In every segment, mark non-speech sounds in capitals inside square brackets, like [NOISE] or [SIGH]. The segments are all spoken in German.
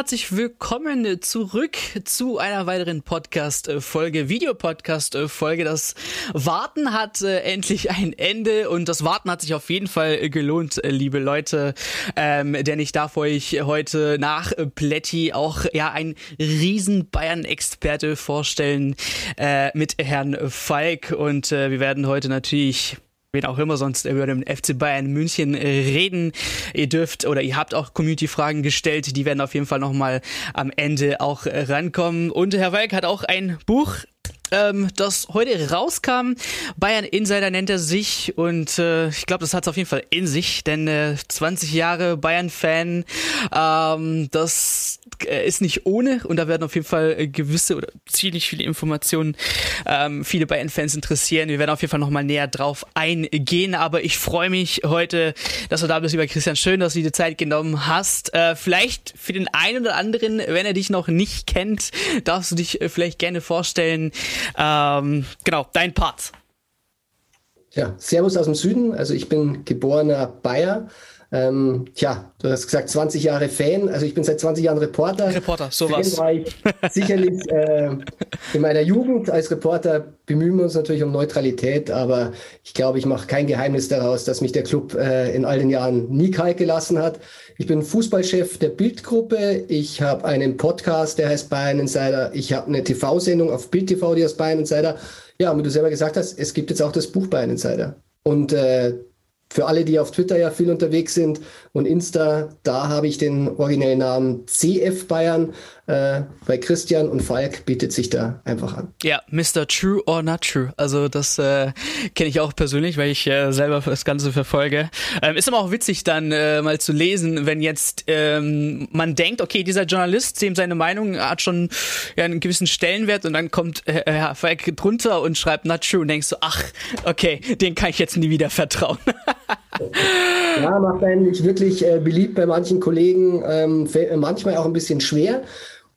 Herzlich willkommen zurück zu einer weiteren Podcast-Folge, Videopodcast-Folge. Das Warten hat äh, endlich ein Ende und das Warten hat sich auf jeden Fall gelohnt, äh, liebe Leute. Ähm, denn ich darf euch heute nach Plätti auch ja ein riesen Bayern-Experte vorstellen äh, mit Herrn Falk und äh, wir werden heute natürlich wen auch immer sonst über den FC Bayern München äh, reden. Ihr dürft oder ihr habt auch Community-Fragen gestellt, die werden auf jeden Fall nochmal am Ende auch äh, rankommen. Und Herr Walk hat auch ein Buch ähm, das heute rauskam. Bayern Insider nennt er sich und äh, ich glaube, das hat es auf jeden Fall in sich, denn äh, 20 Jahre Bayern-Fan, ähm, das ist nicht ohne und da werden auf jeden Fall äh, gewisse oder ziemlich viele Informationen ähm, viele Bayern-Fans interessieren. Wir werden auf jeden Fall nochmal näher drauf eingehen, aber ich freue mich heute, dass du da bist, lieber Christian. Schön, dass du dir die Zeit genommen hast. Äh, vielleicht für den einen oder anderen, wenn er dich noch nicht kennt, darfst du dich äh, vielleicht gerne vorstellen. Ähm, genau, dein Part. Ja, Servus aus dem Süden. Also ich bin geborener Bayer. Ähm, tja, du hast gesagt 20 Jahre Fan, also ich bin seit 20 Jahren Reporter. Reporter, sowas. Fan war ich [LAUGHS] sicherlich äh, in meiner Jugend als Reporter bemühen wir uns natürlich um Neutralität, aber ich glaube, ich mache kein Geheimnis daraus, dass mich der Club äh, in all den Jahren nie kalt gelassen hat. Ich bin Fußballchef der Bildgruppe. Ich habe einen Podcast, der heißt Bayern Insider. Ich habe eine TV-Sendung auf Bild TV, die heißt Bayern Insider. Ja, und wie du selber gesagt hast, es gibt jetzt auch das Buch Bayern Insider. Und äh, für alle, die auf Twitter ja viel unterwegs sind und Insta, da habe ich den originellen Namen CF Bayern. Äh, bei Christian und Falk bietet sich da einfach an. Ja, Mr. True or Not True. Also das äh, kenne ich auch persönlich, weil ich äh, selber das Ganze verfolge. Ähm, ist aber auch witzig dann äh, mal zu lesen, wenn jetzt ähm, man denkt, okay, dieser Journalist, dem seine Meinung hat schon ja, einen gewissen Stellenwert und dann kommt äh, Herr Falk drunter und schreibt Not True und denkst so, ach, okay, den kann ich jetzt nie wieder vertrauen. [LAUGHS] ja, macht einen nicht wirklich äh, beliebt bei manchen Kollegen, ähm, manchmal auch ein bisschen schwer.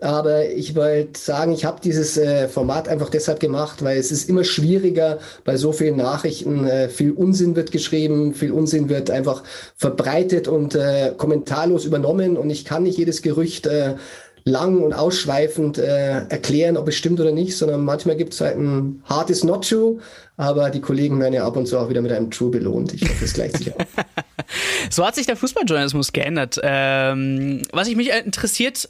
Aber ich wollte sagen, ich habe dieses äh, Format einfach deshalb gemacht, weil es ist immer schwieriger bei so vielen Nachrichten. Äh, viel Unsinn wird geschrieben, viel Unsinn wird einfach verbreitet und äh, kommentarlos übernommen. Und ich kann nicht jedes Gerücht äh, lang und ausschweifend äh, erklären, ob es stimmt oder nicht, sondern manchmal gibt es halt ein hartes Not True, aber die Kollegen werden ja ab und zu auch wieder mit einem True belohnt. Ich hoffe, es gleicht sich auf. [LAUGHS] so hat sich der Fußballjournalismus geändert. Ähm, was ich mich interessiert,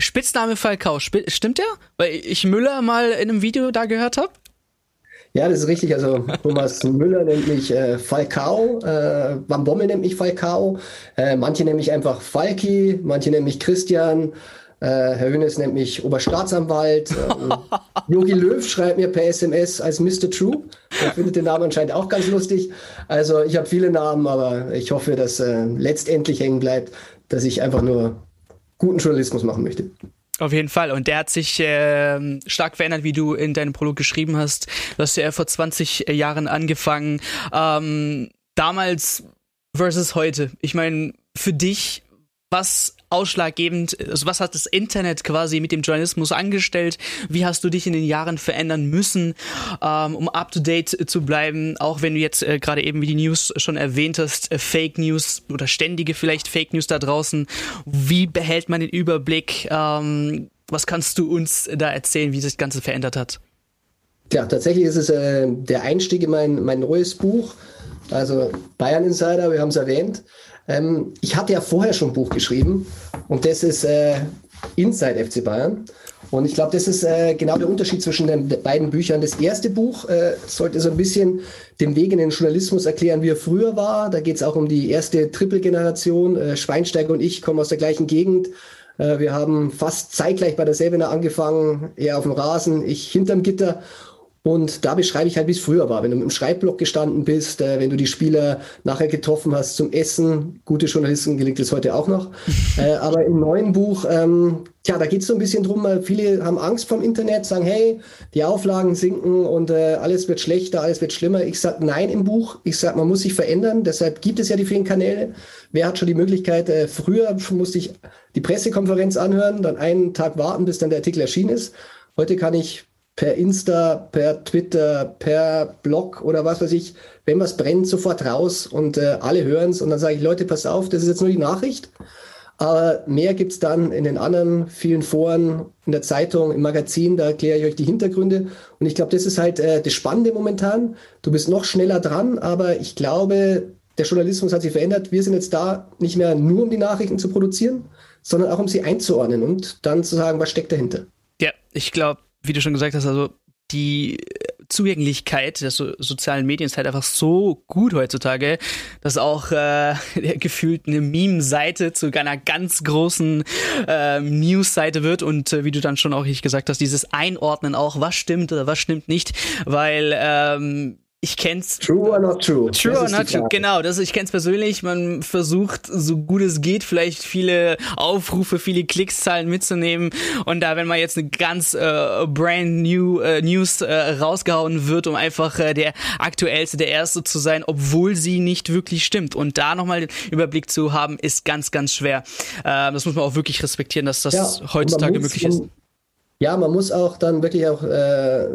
Spitzname Falcao, stimmt der? Weil ich Müller mal in einem Video da gehört habe. Ja, das ist richtig. Also Thomas [LAUGHS] Müller nennt mich äh, Falcao, äh, Van Bommel nennt mich Falcao, äh, manche nennen mich einfach Falki, manche nennen mich Christian, äh, Herr Hönes nennt mich Oberstaatsanwalt, Yogi [LAUGHS] ähm, Löw schreibt mir per SMS als Mr. True. Er findet den Namen anscheinend auch ganz lustig. Also ich habe viele Namen, aber ich hoffe, dass äh, letztendlich hängen bleibt, dass ich einfach nur guten Journalismus machen möchte. Auf jeden Fall. Und der hat sich äh, stark verändert, wie du in deinem Prolog geschrieben hast. Du hast ja vor 20 Jahren angefangen. Ähm, damals versus heute. Ich meine, für dich, was ausschlaggebend, also was hat das Internet quasi mit dem Journalismus angestellt? Wie hast du dich in den Jahren verändern müssen, ähm, um up to date zu bleiben? Auch wenn du jetzt äh, gerade eben wie die News schon erwähnt hast, äh, Fake News oder ständige vielleicht Fake News da draußen. Wie behält man den Überblick? Ähm, was kannst du uns da erzählen, wie sich das Ganze verändert hat? Ja, tatsächlich ist es äh, der Einstieg in mein, mein neues Buch, also Bayern Insider, wir haben es erwähnt. Ähm, ich hatte ja vorher schon ein Buch geschrieben und das ist äh, Inside FC Bayern. Und ich glaube, das ist äh, genau der Unterschied zwischen den beiden Büchern. Das erste Buch äh, sollte so ein bisschen den Weg in den Journalismus erklären, wie er früher war. Da geht es auch um die erste Triple-Generation. Äh, Schweinsteiger und ich kommen aus der gleichen Gegend. Äh, wir haben fast zeitgleich bei der Selbener angefangen, er auf dem Rasen, ich hinterm Gitter. Und da beschreibe ich halt, wie es früher war. Wenn du im Schreibblock gestanden bist, äh, wenn du die Spieler nachher getroffen hast zum Essen. Gute Journalisten gelingt es heute auch noch. [LAUGHS] äh, aber im neuen Buch, ähm, tja, da geht es so ein bisschen drum, weil viele haben Angst vom Internet, sagen, hey, die Auflagen sinken und äh, alles wird schlechter, alles wird schlimmer. Ich sage nein im Buch. Ich sage, man muss sich verändern. Deshalb gibt es ja die vielen Kanäle. Wer hat schon die Möglichkeit, äh, früher musste ich die Pressekonferenz anhören, dann einen Tag warten, bis dann der Artikel erschienen ist. Heute kann ich per Insta, per Twitter, per Blog oder was weiß ich, wenn was brennt, sofort raus und äh, alle hören es und dann sage ich, Leute, pass auf, das ist jetzt nur die Nachricht. Aber mehr gibt es dann in den anderen vielen Foren, in der Zeitung, im Magazin, da erkläre ich euch die Hintergründe. Und ich glaube, das ist halt äh, das Spannende momentan. Du bist noch schneller dran, aber ich glaube, der Journalismus hat sich verändert. Wir sind jetzt da nicht mehr nur, um die Nachrichten zu produzieren, sondern auch, um sie einzuordnen und dann zu sagen, was steckt dahinter. Ja, ich glaube, wie du schon gesagt hast, also die Zugänglichkeit der so sozialen Medien ist halt einfach so gut heutzutage, dass auch äh, [LAUGHS] gefühlt eine Meme-Seite zu einer ganz großen äh, News-Seite wird. Und äh, wie du dann schon auch gesagt hast, dieses Einordnen auch, was stimmt oder was stimmt nicht, weil ähm, ich kenn's. True or not true? True or not true, genau. Das, ich kenn's persönlich. Man versucht, so gut es geht, vielleicht viele Aufrufe, viele Klickszahlen mitzunehmen. Und da, wenn man jetzt eine ganz äh, brand new äh, News äh, rausgehauen wird, um einfach äh, der aktuellste, der erste zu sein, obwohl sie nicht wirklich stimmt. Und da nochmal den Überblick zu haben, ist ganz, ganz schwer. Äh, das muss man auch wirklich respektieren, dass das ja, heutzutage möglich ist. Ja, man muss auch dann wirklich auch äh,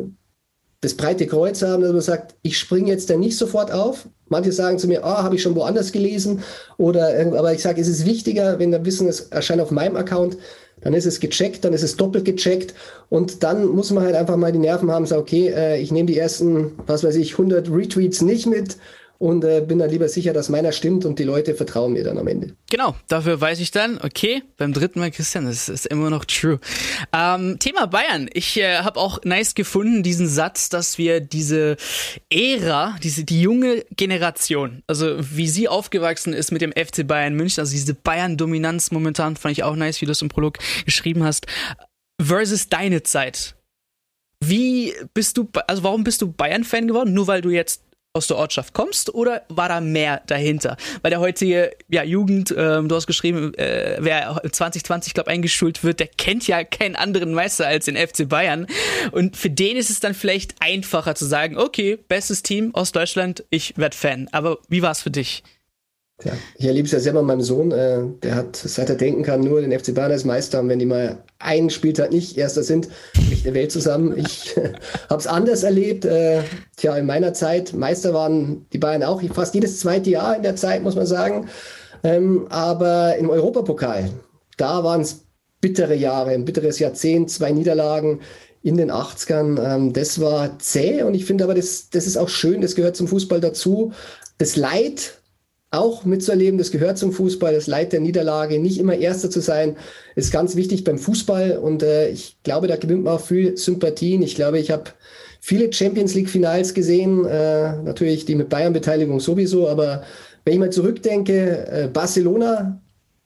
das breite Kreuz haben, dass man sagt, ich springe jetzt dann nicht sofort auf. Manche sagen zu mir, ah, oh, habe ich schon woanders gelesen. Oder, aber ich sage, es ist wichtiger, wenn der Wissen es erscheint auf meinem Account, dann ist es gecheckt, dann ist es doppelt gecheckt und dann muss man halt einfach mal die Nerven haben, sagen, okay, äh, ich nehme die ersten, was weiß ich, 100 Retweets nicht mit und äh, bin dann lieber sicher, dass meiner stimmt und die Leute vertrauen mir dann am Ende. Genau, dafür weiß ich dann, okay, beim dritten Mal Christian, das ist immer noch true. Ähm, Thema Bayern. Ich äh, habe auch nice gefunden, diesen Satz, dass wir diese Ära, diese die junge Generation, also wie sie aufgewachsen ist mit dem FC Bayern München, also diese Bayern-Dominanz momentan, fand ich auch nice, wie du es im Prolog geschrieben hast, versus deine Zeit. Wie bist du, also warum bist du Bayern-Fan geworden? Nur weil du jetzt aus der Ortschaft kommst oder war da mehr dahinter? Weil der heutige ja, Jugend, ähm, du hast geschrieben, äh, wer 2020, glaube eingeschult wird, der kennt ja keinen anderen Meister als den FC Bayern. Und für den ist es dann vielleicht einfacher zu sagen, okay, bestes Team aus Deutschland, ich werde Fan. Aber wie war es für dich? Ja, ich erlebe es ja selber meinem Sohn. Äh, der hat, seit er denken kann, nur den FC Bayern als Meister. Und wenn die mal einen Spieltag nicht Erster sind, bricht die Welt zusammen. Ich [LAUGHS] habe es anders erlebt. Äh, tja, in meiner Zeit, Meister waren die Bayern auch fast jedes zweite Jahr in der Zeit, muss man sagen. Ähm, aber im Europapokal, da waren es bittere Jahre, ein bitteres Jahrzehnt, zwei Niederlagen in den 80ern. Ähm, das war zäh und ich finde aber, das, das ist auch schön, das gehört zum Fußball dazu. Das Leid auch mitzuerleben. Das gehört zum Fußball, das Leid der Niederlage, nicht immer Erster zu sein, ist ganz wichtig beim Fußball. Und äh, ich glaube, da gewinnt man auch viel Sympathien. Ich glaube, ich habe viele Champions League-Finals gesehen, äh, natürlich die mit Bayern-Beteiligung sowieso, aber wenn ich mal zurückdenke, äh, Barcelona,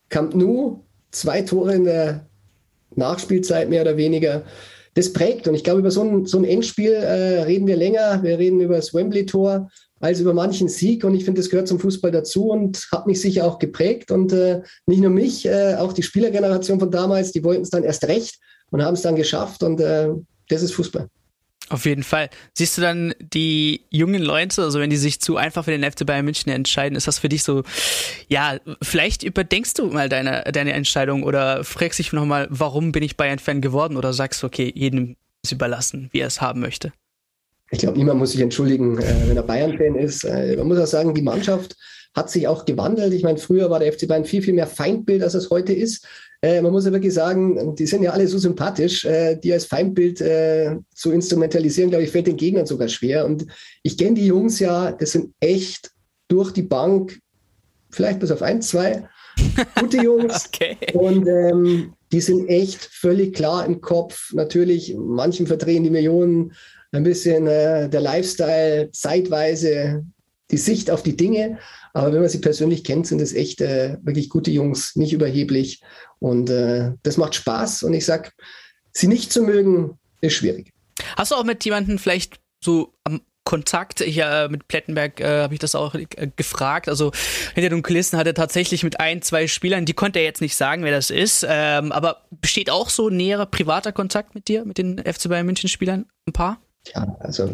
Camp Nou, zwei Tore in der Nachspielzeit mehr oder weniger. Das prägt. Und ich glaube, über so ein, so ein Endspiel äh, reden wir länger. Wir reden über das Wembley-Tor als über manchen Sieg. Und ich finde, das gehört zum Fußball dazu und hat mich sicher auch geprägt. Und äh, nicht nur mich, äh, auch die Spielergeneration von damals, die wollten es dann erst recht und haben es dann geschafft. Und äh, das ist Fußball. Auf jeden Fall. Siehst du dann die jungen Leute, also wenn die sich zu einfach für den FC Bayern München entscheiden, ist das für dich so, ja, vielleicht überdenkst du mal deine, deine Entscheidung oder fragst dich nochmal, warum bin ich Bayern-Fan geworden oder sagst, okay, jedem ist überlassen, wie er es haben möchte? Ich glaube, niemand muss sich entschuldigen, äh, wenn er Bayern-Fan ist. Äh, man muss auch sagen, die Mannschaft hat sich auch gewandelt. Ich meine, früher war der FC Bayern viel, viel mehr Feindbild, als es heute ist. Äh, man muss ja wirklich sagen, die sind ja alle so sympathisch. Äh, die als Feindbild äh, zu instrumentalisieren, glaube ich, fällt den Gegnern sogar schwer. Und ich kenne die Jungs ja, das sind echt durch die Bank, vielleicht bis auf ein, zwei, gute [LAUGHS] Jungs. okay. Und ähm, die sind echt völlig klar im Kopf. Natürlich, manchen verdrehen die Millionen ein bisschen äh, der Lifestyle, zeitweise die Sicht auf die Dinge. Aber wenn man sie persönlich kennt, sind es echt äh, wirklich gute Jungs, nicht überheblich. Und äh, das macht Spaß. Und ich sag, sie nicht zu mögen, ist schwierig. Hast du auch mit jemandem vielleicht so am Kontakt. Ich, äh, mit Plettenberg äh, habe ich das auch äh, gefragt. Also hinter den Kulissen hat er tatsächlich mit ein, zwei Spielern, die konnte er jetzt nicht sagen, wer das ist. Ähm, aber besteht auch so näherer privater Kontakt mit dir, mit den FC Bayern München Spielern? Ein paar? Ja, also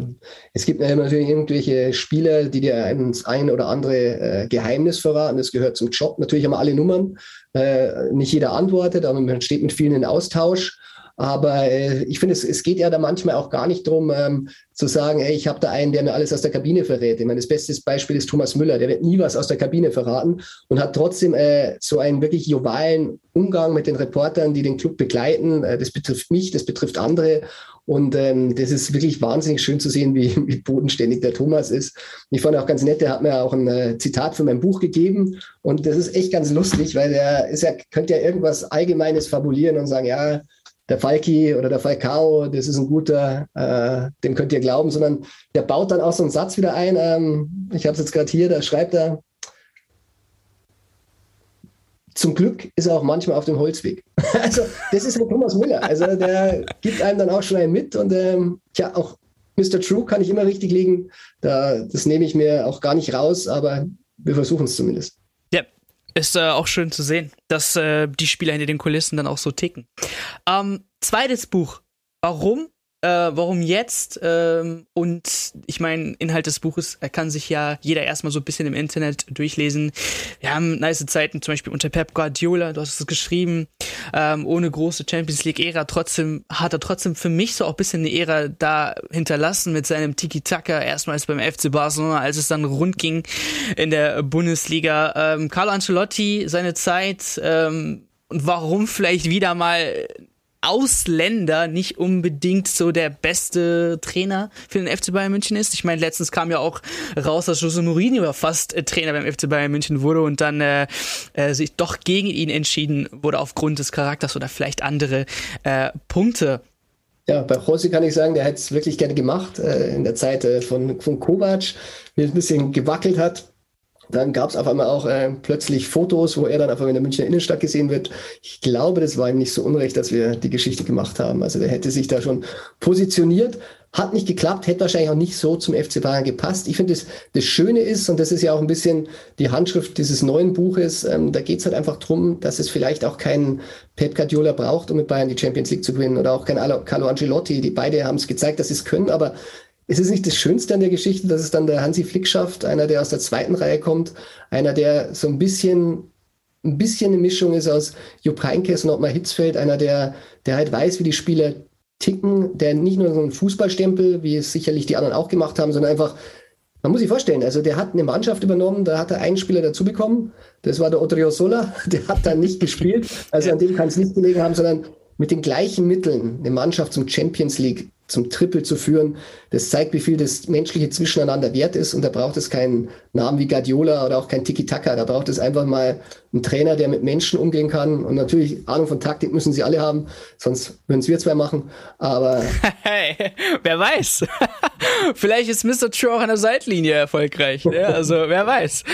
es gibt natürlich irgendwelche Spieler, die dir ein, ein oder andere äh, Geheimnis verraten. Das gehört zum Job. Natürlich haben alle Nummern. Äh, nicht jeder antwortet, aber man steht mit vielen in Austausch. Aber äh, ich finde, es, es geht ja da manchmal auch gar nicht drum ähm, zu sagen, ey, ich habe da einen, der mir alles aus der Kabine verrät. Ich meine, das beste Beispiel ist Thomas Müller. Der wird nie was aus der Kabine verraten und hat trotzdem äh, so einen wirklich jovalen Umgang mit den Reportern, die den Club begleiten. Äh, das betrifft mich, das betrifft andere. Und ähm, das ist wirklich wahnsinnig schön zu sehen, wie, wie bodenständig der Thomas ist. Ich fand auch ganz nett, der hat mir auch ein äh, Zitat für mein Buch gegeben. Und das ist echt ganz lustig, weil er ist ja, könnte ja irgendwas Allgemeines fabulieren und sagen, ja, der Falki oder der Falcao, das ist ein guter, äh, dem könnt ihr glauben, sondern der baut dann auch so einen Satz wieder ein. Ähm, ich habe es jetzt gerade hier, da schreibt er, zum Glück ist er auch manchmal auf dem Holzweg. [LAUGHS] also das ist ein Thomas Müller. Also der gibt einem dann auch schon einen mit und ähm, ja, auch Mr. True kann ich immer richtig legen. Da, das nehme ich mir auch gar nicht raus, aber wir versuchen es zumindest. Ja, ist äh, auch schön zu sehen, dass äh, die Spieler hinter den Kulissen dann auch so ticken. Ähm, zweites Buch. Warum äh, warum jetzt? Ähm, und ich meine, Inhalt des Buches kann sich ja jeder erstmal so ein bisschen im Internet durchlesen. Wir haben nice Zeiten, zum Beispiel unter Pep Guardiola, du hast es geschrieben, ähm, ohne große Champions League-Ära. Trotzdem hat er trotzdem für mich so auch ein bisschen eine Ära da hinterlassen mit seinem Tiki-Taka, erstmals beim FC Barcelona, als es dann rund ging in der Bundesliga. Ähm, Carlo Ancelotti, seine Zeit, ähm, und warum vielleicht wieder mal Ausländer nicht unbedingt so der beste Trainer für den FC Bayern München ist. Ich meine, letztens kam ja auch raus, dass Jose Mourinho fast äh, Trainer beim FC Bayern München wurde und dann äh, äh, sich doch gegen ihn entschieden wurde aufgrund des Charakters oder vielleicht andere äh, Punkte. Ja, bei Jose kann ich sagen, der hätte es wirklich gerne gemacht äh, in der Zeit von, von Kovac, wie es ein bisschen gewackelt hat. Dann gab es auf einmal auch äh, plötzlich Fotos, wo er dann einfach in der Münchner Innenstadt gesehen wird. Ich glaube, das war ihm nicht so unrecht, dass wir die Geschichte gemacht haben. Also der hätte sich da schon positioniert. Hat nicht geklappt, hätte wahrscheinlich auch nicht so zum FC Bayern gepasst. Ich finde, das, das Schöne ist, und das ist ja auch ein bisschen die Handschrift dieses neuen Buches, ähm, da geht es halt einfach drum, dass es vielleicht auch keinen Pep Guardiola braucht, um mit Bayern die Champions League zu gewinnen, oder auch kein Carlo Ancelotti. Die beide haben es gezeigt, dass sie es können, aber ist es nicht das Schönste an der Geschichte, dass es dann der Hansi Flick schafft, einer, der aus der zweiten Reihe kommt, einer, der so ein bisschen, ein bisschen eine Mischung ist aus Jupp Heynckes und Ottmar Hitzfeld, einer, der, der halt weiß, wie die Spieler ticken, der nicht nur so einen Fußballstempel, wie es sicherlich die anderen auch gemacht haben, sondern einfach, man muss sich vorstellen, also der hat eine Mannschaft übernommen, da hat er einen Spieler dazu bekommen, das war der Otrio Sola, [LAUGHS] der hat dann nicht gespielt, also an dem kann es nicht gelegen haben, sondern mit den gleichen Mitteln eine Mannschaft zum Champions League zum Triple zu führen. Das zeigt, wie viel das menschliche Zwischeneinander wert ist. Und da braucht es keinen Namen wie Guardiola oder auch kein Tiki-Taka. Da braucht es einfach mal einen Trainer, der mit Menschen umgehen kann. Und natürlich, Ahnung von Taktik müssen sie alle haben. Sonst würden es wir zwei machen. Aber. [LAUGHS] Hey, wer weiß. [LAUGHS] Vielleicht ist Mr. True auch an der Seitlinie erfolgreich. Ja, also, wer weiß.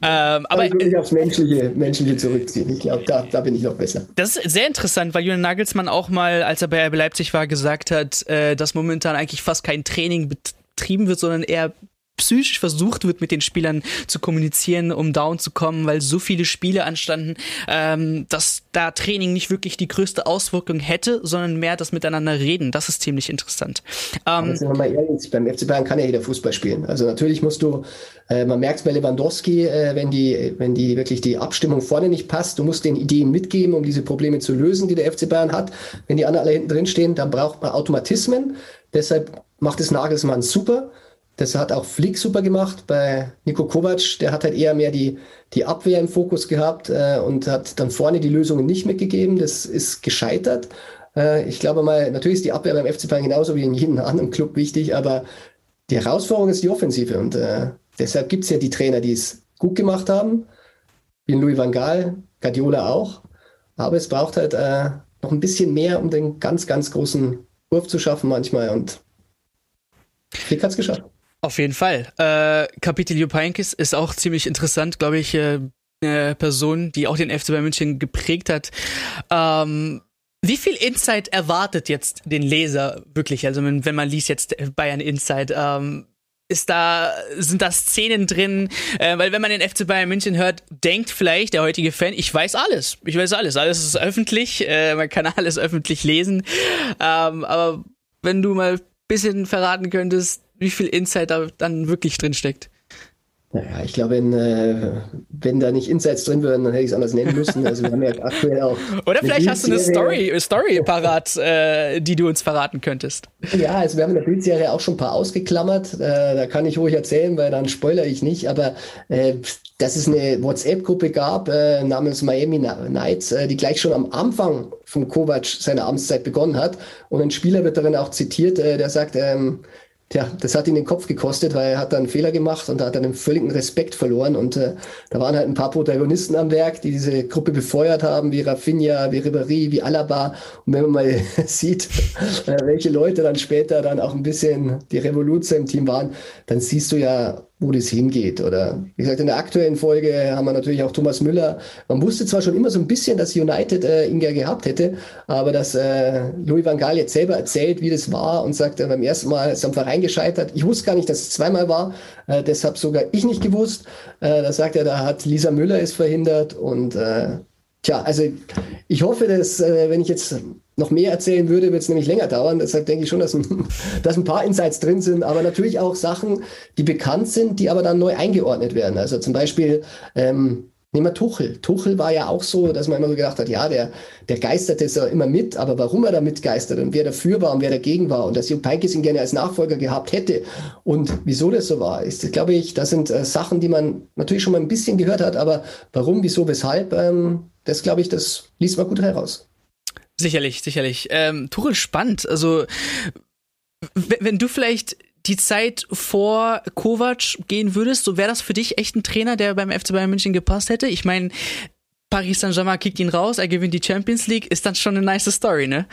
Ähm, aber ich will mich aufs Menschliche, Menschliche zurückziehen. Ich glaube, da, da bin ich noch besser. Das ist sehr interessant, weil Julian Nagelsmann auch mal, als er bei Leipzig war, gesagt hat, äh, dass momentan eigentlich fast kein Training betrieben wird, sondern eher psychisch versucht wird, mit den Spielern zu kommunizieren, um down zu kommen, weil so viele Spiele anstanden, ähm, dass da Training nicht wirklich die größte Auswirkung hätte, sondern mehr das Miteinander reden. Das ist ziemlich interessant. Ähm, sind wir mal ehrlich, beim FC Bayern kann ja jeder Fußball spielen. Also natürlich musst du, äh, man merkt es bei Lewandowski, äh, wenn die, wenn die wirklich die Abstimmung vorne nicht passt, du musst den Ideen mitgeben, um diese Probleme zu lösen, die der FC Bayern hat. Wenn die anderen alle hinten drin stehen, dann braucht man Automatismen. Deshalb macht es Nagelsmann super. Das hat auch Flick super gemacht bei Nico Kovac. Der hat halt eher mehr die, die Abwehr im Fokus gehabt äh, und hat dann vorne die Lösungen nicht mitgegeben. Das ist gescheitert. Äh, ich glaube mal, natürlich ist die Abwehr beim FC Bayern genauso wie in jedem [LAUGHS] anderen Club wichtig, aber die Herausforderung ist die Offensive und äh, deshalb gibt es ja die Trainer, die es gut gemacht haben, wie Louis van Gaal, Guardiola auch. Aber es braucht halt äh, noch ein bisschen mehr, um den ganz, ganz großen Wurf zu schaffen manchmal und Flick hat es geschafft. Auf jeden Fall. Äh, Kapitel Jupp Heynckes ist auch ziemlich interessant, glaube ich, äh, eine Person, die auch den FC Bayern München geprägt hat. Ähm, wie viel Insight erwartet jetzt den Leser wirklich? Also wenn, wenn man liest jetzt Bayern Insight, ähm, ist da, sind da Szenen drin, äh, weil wenn man den FC Bayern München hört, denkt vielleicht der heutige Fan, ich weiß alles, ich weiß alles, alles ist öffentlich, äh, man kann [LAUGHS] alles öffentlich lesen, ähm, aber wenn du mal bisschen verraten könntest, wie viel Insight da dann wirklich drin steckt. Naja, ich glaube, wenn, äh, wenn da nicht Insights drin wären, dann hätte ich es anders nennen müssen. Also wir haben ja aktuell auch. Oder vielleicht hast du eine Story, Story parat, äh, die du uns verraten könntest. Ja, also wir haben in der Bildserie auch schon ein paar ausgeklammert. Äh, da kann ich ruhig erzählen, weil dann spoilere ich nicht. Aber äh, dass es eine WhatsApp-Gruppe gab äh, namens Miami Knights, äh, die gleich schon am Anfang von Kovac seiner Amtszeit begonnen hat. Und ein Spieler wird darin auch zitiert, äh, der sagt, ähm, Tja, das hat ihn den Kopf gekostet, weil er hat dann einen Fehler gemacht und hat er einen völligen Respekt verloren. Und äh, da waren halt ein paar Protagonisten am Werk, die diese Gruppe befeuert haben, wie Rafinha, wie Ribéry, wie Alaba. Und wenn man mal [LAUGHS] sieht, äh, welche Leute dann später dann auch ein bisschen die Revolution im Team waren, dann siehst du ja, wo das hingeht. Oder wie gesagt, in der aktuellen Folge haben wir natürlich auch Thomas Müller. Man wusste zwar schon immer so ein bisschen, dass United äh, ihn gerne gehabt hätte, aber dass äh, Louis van Gaal jetzt selber erzählt, wie das war und sagt, äh, beim ersten Mal ist am Verein gescheitert. Ich wusste gar nicht, dass es zweimal war, äh, deshalb sogar ich nicht gewusst. Äh, da sagt er, da hat Lisa Müller es verhindert und äh, Tja, also ich hoffe, dass, äh, wenn ich jetzt noch mehr erzählen würde, wird es nämlich länger dauern. Deshalb denke ich schon, dass ein, [LAUGHS] dass ein paar Insights drin sind, aber natürlich auch Sachen, die bekannt sind, die aber dann neu eingeordnet werden. Also zum Beispiel, ähm, nehmen wir Tuchel. Tuchel war ja auch so, dass man immer so gedacht hat, ja, der, der geistert es ja immer mit, aber warum er da mitgeistert und wer dafür war und wer dagegen war und dass Jupp Heynckes ihn gerne als Nachfolger gehabt hätte und wieso das so war, ist, glaube ich, das sind äh, Sachen, die man natürlich schon mal ein bisschen gehört hat, aber warum, wieso, weshalb, ähm, das glaube ich, das liest man gut heraus. Sicherlich, sicherlich. Ähm, Tuchel spannend. Also, wenn du vielleicht die Zeit vor Kovac gehen würdest, so wäre das für dich echt ein Trainer, der beim FC Bayern München gepasst hätte? Ich meine, Paris Saint-Germain kickt ihn raus, er gewinnt die Champions League, ist dann schon eine nice Story, ne?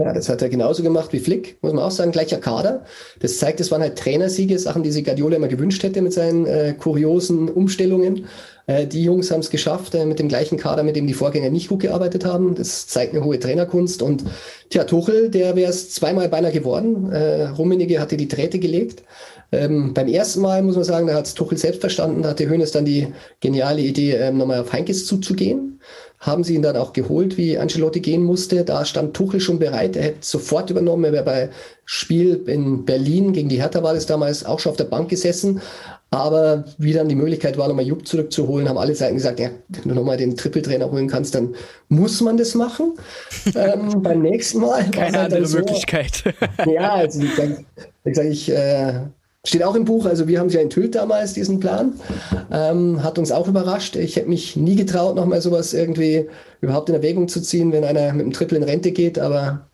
Ja, das hat er genauso gemacht wie Flick, muss man auch sagen, gleicher Kader. Das zeigt, es waren halt Trainersiege, Sachen, die sich Guardiola immer gewünscht hätte mit seinen äh, kuriosen Umstellungen. Äh, die Jungs haben es geschafft, äh, mit dem gleichen Kader, mit dem die Vorgänger nicht gut gearbeitet haben. Das zeigt eine hohe Trainerkunst. Und tja, Tuchel, der wäre es zweimal beinahe geworden. Äh, Rummenigge hatte die Träte gelegt. Ähm, beim ersten Mal muss man sagen, da hat Tuchel selbst verstanden, da hatte Hönes dann die geniale Idee, ähm, nochmal auf Heinkes zuzugehen haben sie ihn dann auch geholt, wie Ancelotti gehen musste. Da stand Tuchel schon bereit. Er hätte sofort übernommen. Er wäre bei Spiel in Berlin gegen die Hertha war das damals auch schon auf der Bank gesessen. Aber wie dann die Möglichkeit war, nochmal Jupp zurückzuholen, haben alle Seiten gesagt, ja, wenn du nochmal den Trippeltrainer holen kannst, dann muss man das machen. [LAUGHS] ähm, beim nächsten Mal. Keine halt andere so, Möglichkeit. [LAUGHS] ja, also ich sage, ich, sag, ich äh, Steht auch im Buch, also wir haben es ja enthüllt damals, diesen Plan. Ähm, hat uns auch überrascht. Ich hätte mich nie getraut, nochmal sowas irgendwie überhaupt in Erwägung zu ziehen, wenn einer mit einem Triple in Rente geht, aber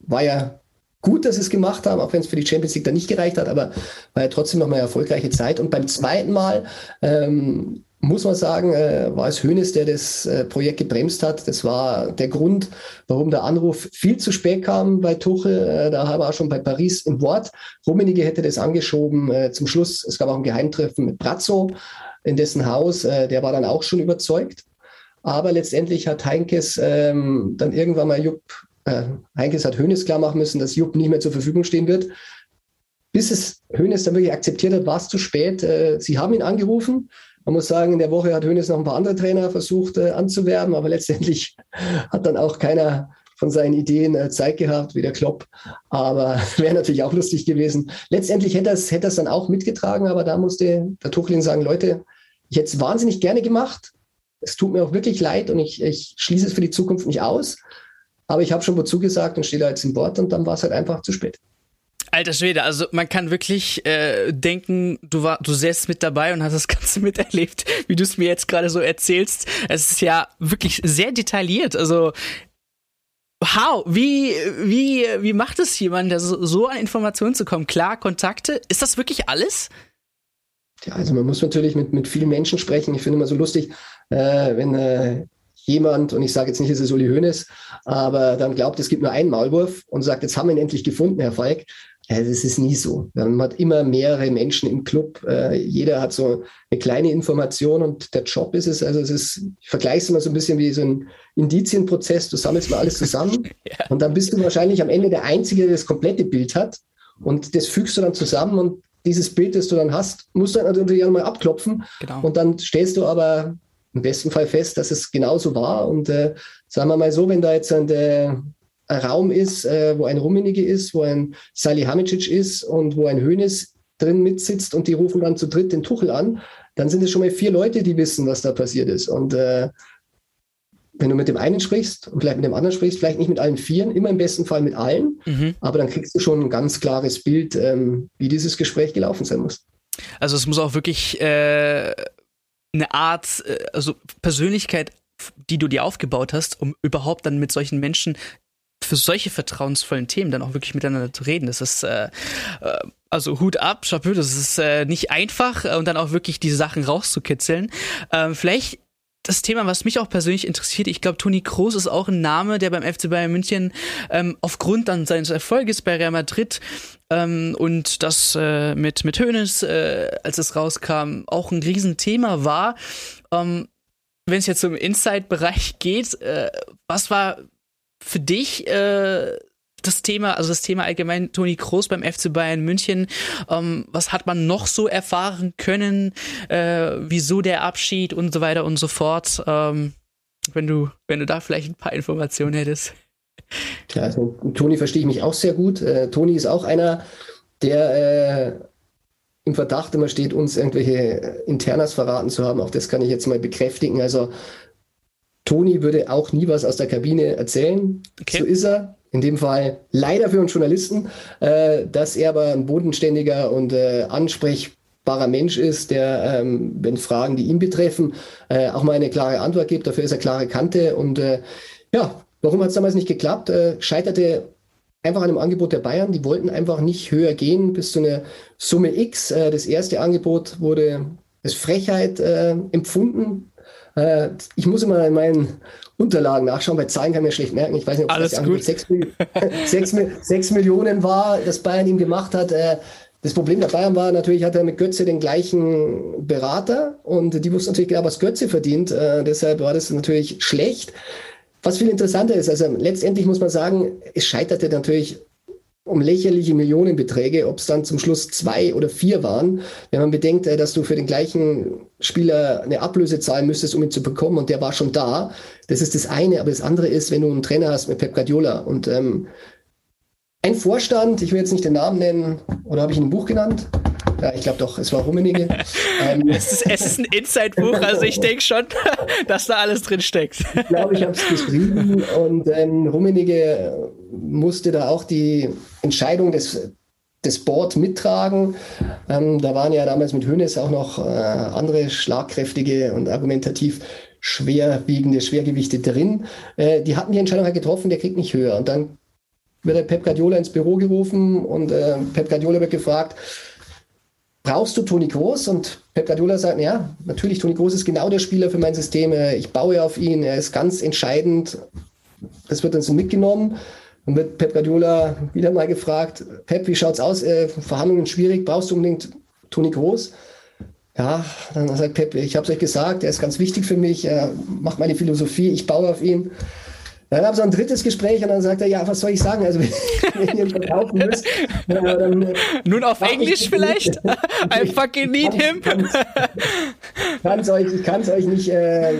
war ja gut, dass sie es gemacht haben, auch wenn es für die Champions League dann nicht gereicht hat, aber war ja trotzdem nochmal eine erfolgreiche Zeit. Und beim zweiten Mal ähm, muss man sagen, äh, war es Hönes, der das äh, Projekt gebremst hat. Das war der Grund, warum der Anruf viel zu spät kam bei Tuchel. Äh, da war er schon bei Paris im Wort. Rummenigge hätte das angeschoben. Äh, zum Schluss, es gab auch ein Geheimtreffen mit Brazzo in dessen Haus. Äh, der war dann auch schon überzeugt. Aber letztendlich hat Heinkes ähm, dann irgendwann mal Jupp, äh, Heinkes hat Hönes klar machen müssen, dass Jupp nicht mehr zur Verfügung stehen wird. Bis es Hönes dann wirklich akzeptiert hat, war es zu spät. Äh, sie haben ihn angerufen man muss sagen, in der Woche hat Hönes noch ein paar andere Trainer versucht äh, anzuwerben, aber letztendlich [LAUGHS] hat dann auch keiner von seinen Ideen äh, Zeit gehabt, wie der Klopp. Aber [LAUGHS] wäre natürlich auch lustig gewesen. Letztendlich hätte er es hätte dann auch mitgetragen, aber da musste der Tuchlin sagen, Leute, ich hätte es wahnsinnig gerne gemacht. Es tut mir auch wirklich leid und ich, ich schließe es für die Zukunft nicht aus. Aber ich habe schon wozu gesagt und stehe da jetzt im Bord und dann war es halt einfach zu spät. Alter Schwede, also man kann wirklich äh, denken, du war, du säßt mit dabei und hast das [LAUGHS] Ganze miterlebt, wie du es mir jetzt gerade so erzählst. Es ist ja wirklich sehr detailliert. Also How? Wie, wie, wie macht es jemand, der so, so an Informationen zu kommen? Klar, Kontakte. Ist das wirklich alles? Ja, also man muss natürlich mit, mit vielen Menschen sprechen. Ich finde immer so lustig, äh, wenn äh, jemand, und ich sage jetzt nicht, es ist Uli Hoeneß, aber dann glaubt, es gibt nur einen Maulwurf und sagt, jetzt haben wir ihn endlich gefunden, Herr Falk. Ja, das ist nie so. Man hat immer mehrere Menschen im Club. Äh, jeder hat so eine kleine Information und der Job ist es. Also es ist, ich vergleiche es immer so ein bisschen wie so ein Indizienprozess. Du sammelst mal alles zusammen [LAUGHS] ja. und dann bist du wahrscheinlich am Ende der Einzige, der das komplette Bild hat. Und das fügst du dann zusammen und dieses Bild, das du dann hast, musst du dann natürlich auch mal abklopfen. Genau. Und dann stellst du aber im besten Fall fest, dass es genauso war. Und äh, sagen wir mal so, wenn da jetzt ein, der, Raum ist, äh, wo ein Rummenigge ist, wo ein Salihamidzic ist und wo ein Hönes drin mitsitzt und die rufen dann zu dritt den Tuchel an, dann sind es schon mal vier Leute, die wissen, was da passiert ist. Und äh, wenn du mit dem einen sprichst und vielleicht mit dem anderen sprichst, vielleicht nicht mit allen Vieren, immer im besten Fall mit allen, mhm. aber dann kriegst du schon ein ganz klares Bild, ähm, wie dieses Gespräch gelaufen sein muss. Also es muss auch wirklich äh, eine Art, äh, also Persönlichkeit, die du dir aufgebaut hast, um überhaupt dann mit solchen Menschen für solche vertrauensvollen Themen dann auch wirklich miteinander zu reden. Das ist äh, äh also Hut ab, Chapeau, das ist äh, nicht einfach äh, und dann auch wirklich diese Sachen rauszukitzeln. Ähm, vielleicht das Thema, was mich auch persönlich interessiert, ich glaube, Toni Kroos ist auch ein Name, der beim FC Bayern München ähm, aufgrund dann seines Erfolges bei Real Madrid ähm, und das äh, mit, mit Hoeneß, äh, als es rauskam, auch ein Riesenthema war. Ähm, Wenn es jetzt um Inside-Bereich geht, äh, was war für dich äh, das Thema, also das Thema allgemein Toni Kroos beim FC Bayern München. Ähm, was hat man noch so erfahren können? Äh, wieso der Abschied und so weiter und so fort? Ähm, wenn du, wenn du da vielleicht ein paar Informationen hättest. Klar, also Toni verstehe ich mich auch sehr gut. Äh, Toni ist auch einer, der äh, im Verdacht immer steht, uns irgendwelche Internas verraten zu haben. Auch das kann ich jetzt mal bekräftigen. Also Toni würde auch nie was aus der Kabine erzählen. Okay. So ist er in dem Fall leider für uns Journalisten, äh, dass er aber ein bodenständiger und äh, ansprechbarer Mensch ist, der, ähm, wenn Fragen, die ihn betreffen, äh, auch mal eine klare Antwort gibt. Dafür ist er klare Kante. Und äh, ja, warum hat es damals nicht geklappt? Äh, scheiterte einfach an dem Angebot der Bayern. Die wollten einfach nicht höher gehen bis zu einer Summe X. Äh, das erste Angebot wurde als Frechheit empfunden. Äh, ich muss immer in meinen Unterlagen nachschauen. Bei Zahlen kann man schlecht merken. Ich weiß nicht, ob Alles das gut. 6, 6, 6, Millionen war, das Bayern ihm gemacht hat. Äh, das Problem der Bayern war natürlich, hat er mit Götze den gleichen Berater und die wussten natürlich genau, was Götze verdient. Äh, deshalb war das natürlich schlecht. Was viel interessanter ist, also letztendlich muss man sagen, es scheiterte natürlich um lächerliche Millionenbeträge, ob es dann zum Schluss zwei oder vier waren. Wenn man bedenkt, äh, dass du für den gleichen Spieler eine Ablöse zahlen müsstest, um ihn zu bekommen und der war schon da. Das ist das eine, aber das andere ist, wenn du einen Trainer hast mit Pep Guardiola und ähm, ein Vorstand, ich will jetzt nicht den Namen nennen, oder habe ich ihn im Buch genannt? Ja, ich glaube doch, es war Rummenigge. [LAUGHS] ähm, es, ist, es ist ein Inside-Buch, [LAUGHS] also ich denke schon, [LAUGHS] dass da alles drin steckt. Ich glaube, ich habe es geschrieben und ähm, Rummenigge musste da auch die Entscheidung des, des Board mittragen. Ähm, da waren ja damals mit Hönes auch noch äh, andere schlagkräftige und argumentativ schwerwiegende Schwergewichte drin. Äh, die hatten die Entscheidung halt getroffen, der kriegt nicht höher. Und dann wird der Pep Guardiola ins Büro gerufen und äh, Pep Guardiola wird gefragt, brauchst du Toni Groß? Und Pep Guardiola sagt, ja, natürlich, Toni Groß ist genau der Spieler für mein System. Äh, ich baue auf ihn, er ist ganz entscheidend. Das wird dann so mitgenommen. Dann wird Pep Guardiola wieder mal gefragt, Pep, wie schaut's aus? Äh, Verhandlungen schwierig, brauchst du unbedingt Toni Groß? Ja, dann sagt Pep, ich habe es euch gesagt, er ist ganz wichtig für mich, er macht meine Philosophie, ich baue auf ihn. Dann haben sie ein drittes Gespräch und dann sagt er, ja, was soll ich sagen? Also, [LAUGHS] wenn ihr ihn verkaufen müsst, äh, dann. Äh, Nun auf Englisch vielleicht? [LAUGHS] I fucking need him. Kann's euch, ich kann es euch nicht, äh,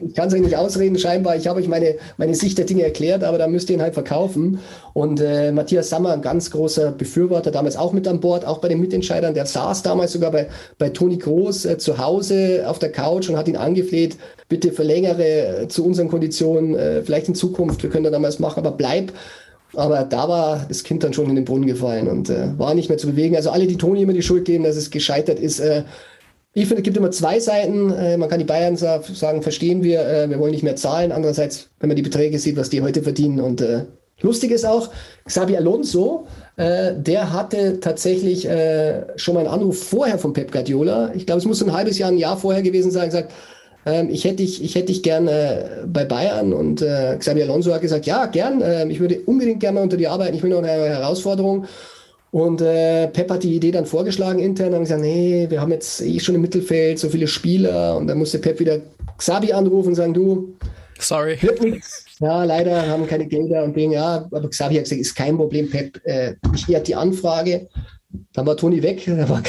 ich kann es euch nicht ausreden, scheinbar. Ich habe euch meine, meine Sicht der Dinge erklärt, aber da müsst ihr ihn halt verkaufen. Und äh, Matthias Sammer, ein ganz großer Befürworter, damals auch mit an Bord, auch bei den Mitentscheidern, der saß damals sogar bei, bei Toni Groß äh, zu Hause auf der Couch und hat ihn angefleht, bitte verlängere äh, zu unseren Konditionen, vielleicht in Zukunft, wir können da damals machen, aber bleib. Aber da war das Kind dann schon in den Brunnen gefallen und äh, war nicht mehr zu bewegen. Also alle, die Toni immer die Schuld geben, dass es gescheitert ist, äh, ich finde, es gibt immer zwei Seiten. Äh, man kann die Bayern sagen, verstehen wir, äh, wir wollen nicht mehr zahlen. Andererseits, wenn man die Beträge sieht, was die heute verdienen. Und äh, lustig ist auch, Xabi Alonso, äh, der hatte tatsächlich schon mal einen Anruf vorher von Pep Guardiola. Ich glaube, es muss ein halbes Jahr, ein Jahr vorher gewesen sein, gesagt, ähm, ich hätte dich, ich hätte dich gern äh, bei Bayern und äh, Xabi Alonso hat gesagt, ja, gern, äh, ich würde unbedingt gerne mal unter die arbeiten, ich will noch eine Herausforderung. Und äh, Pep hat die Idee dann vorgeschlagen intern, haben gesagt, nee, wir haben jetzt eh schon im Mittelfeld so viele Spieler und dann musste Pep wieder Xabi anrufen und sagen, du, sorry, wird nichts. Ja, leider haben keine Gelder und wegen, ja, aber Xabi hat gesagt, ist kein Problem, Pep, äh, ich werde die Anfrage. Dann war Toni weg, [LAUGHS] da war,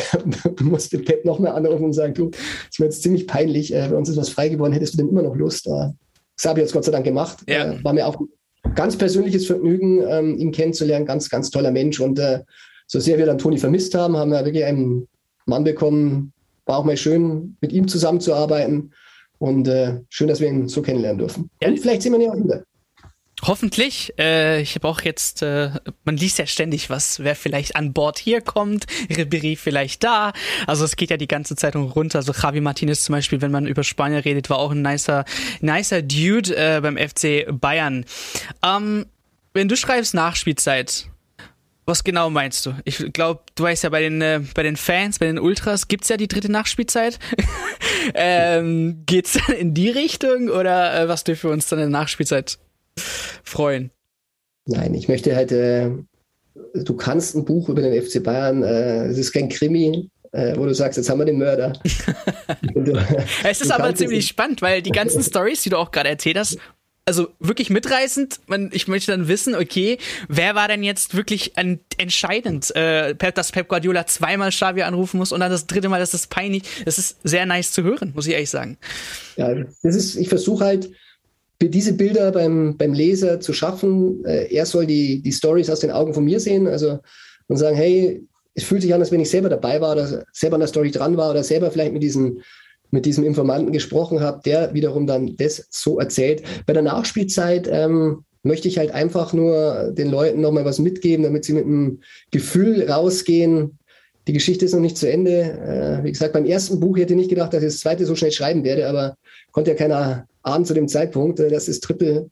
musste Pep noch mehr anrufen und sagen, du, es wird jetzt ziemlich peinlich, äh, bei uns ist was frei geworden, hättest du denn immer noch Lust? Äh, Xabi hat es Gott sei Dank gemacht, ja. äh, war mir auch ein ganz persönliches Vergnügen, ähm, ihn kennenzulernen, ganz, ganz toller Mensch und äh, so sehr wir dann Toni vermisst haben, haben wir wirklich einen Mann bekommen, war auch mal schön, mit ihm zusammenzuarbeiten. Und äh, schön, dass wir ihn so kennenlernen dürfen. Ja. Und vielleicht sehen wir ihn ja auch wieder. Hoffentlich. Äh, ich habe auch jetzt, äh, man liest ja ständig was, wer vielleicht an Bord hier kommt, Ribéry vielleicht da. Also es geht ja die ganze Zeit runter. Also Javi Martinez zum Beispiel, wenn man über Spanier redet, war auch ein nicer, nicer Dude äh, beim FC Bayern. Ähm, wenn du schreibst Nachspielzeit, was genau meinst du? Ich glaube, du weißt ja, bei den, äh, bei den Fans, bei den Ultras gibt's ja die dritte Nachspielzeit. [LAUGHS] ähm, geht's dann in die Richtung oder äh, was dürfen wir uns dann in der Nachspielzeit freuen? Nein, ich möchte halt, äh, du kannst ein Buch über den FC Bayern, äh, es ist kein Krimi, äh, wo du sagst, jetzt haben wir den Mörder. [LAUGHS] du, es ist aber ziemlich spannend, weil die ganzen Stories, die du auch gerade erzählt hast, also wirklich mitreißend. Ich möchte dann wissen, okay, wer war denn jetzt wirklich entscheidend, äh, dass Pep Guardiola zweimal Xavi anrufen muss und dann das dritte Mal, das ist peinlich. Das ist sehr nice zu hören, muss ich ehrlich sagen. Ja, das ist, ich versuche halt, diese Bilder beim, beim Leser zu schaffen. Äh, er soll die, die Stories aus den Augen von mir sehen, also und sagen, hey, es fühlt sich an, als wenn ich selber dabei war oder selber an der Story dran war oder selber vielleicht mit diesen mit diesem Informanten gesprochen habe, der wiederum dann das so erzählt. Bei der Nachspielzeit ähm, möchte ich halt einfach nur den Leuten nochmal was mitgeben, damit sie mit einem Gefühl rausgehen. Die Geschichte ist noch nicht zu Ende. Äh, wie gesagt, beim ersten Buch hätte ich nicht gedacht, dass ich das zweite so schnell schreiben werde, aber konnte ja keiner ahnen zu dem Zeitpunkt, äh, dass das Triple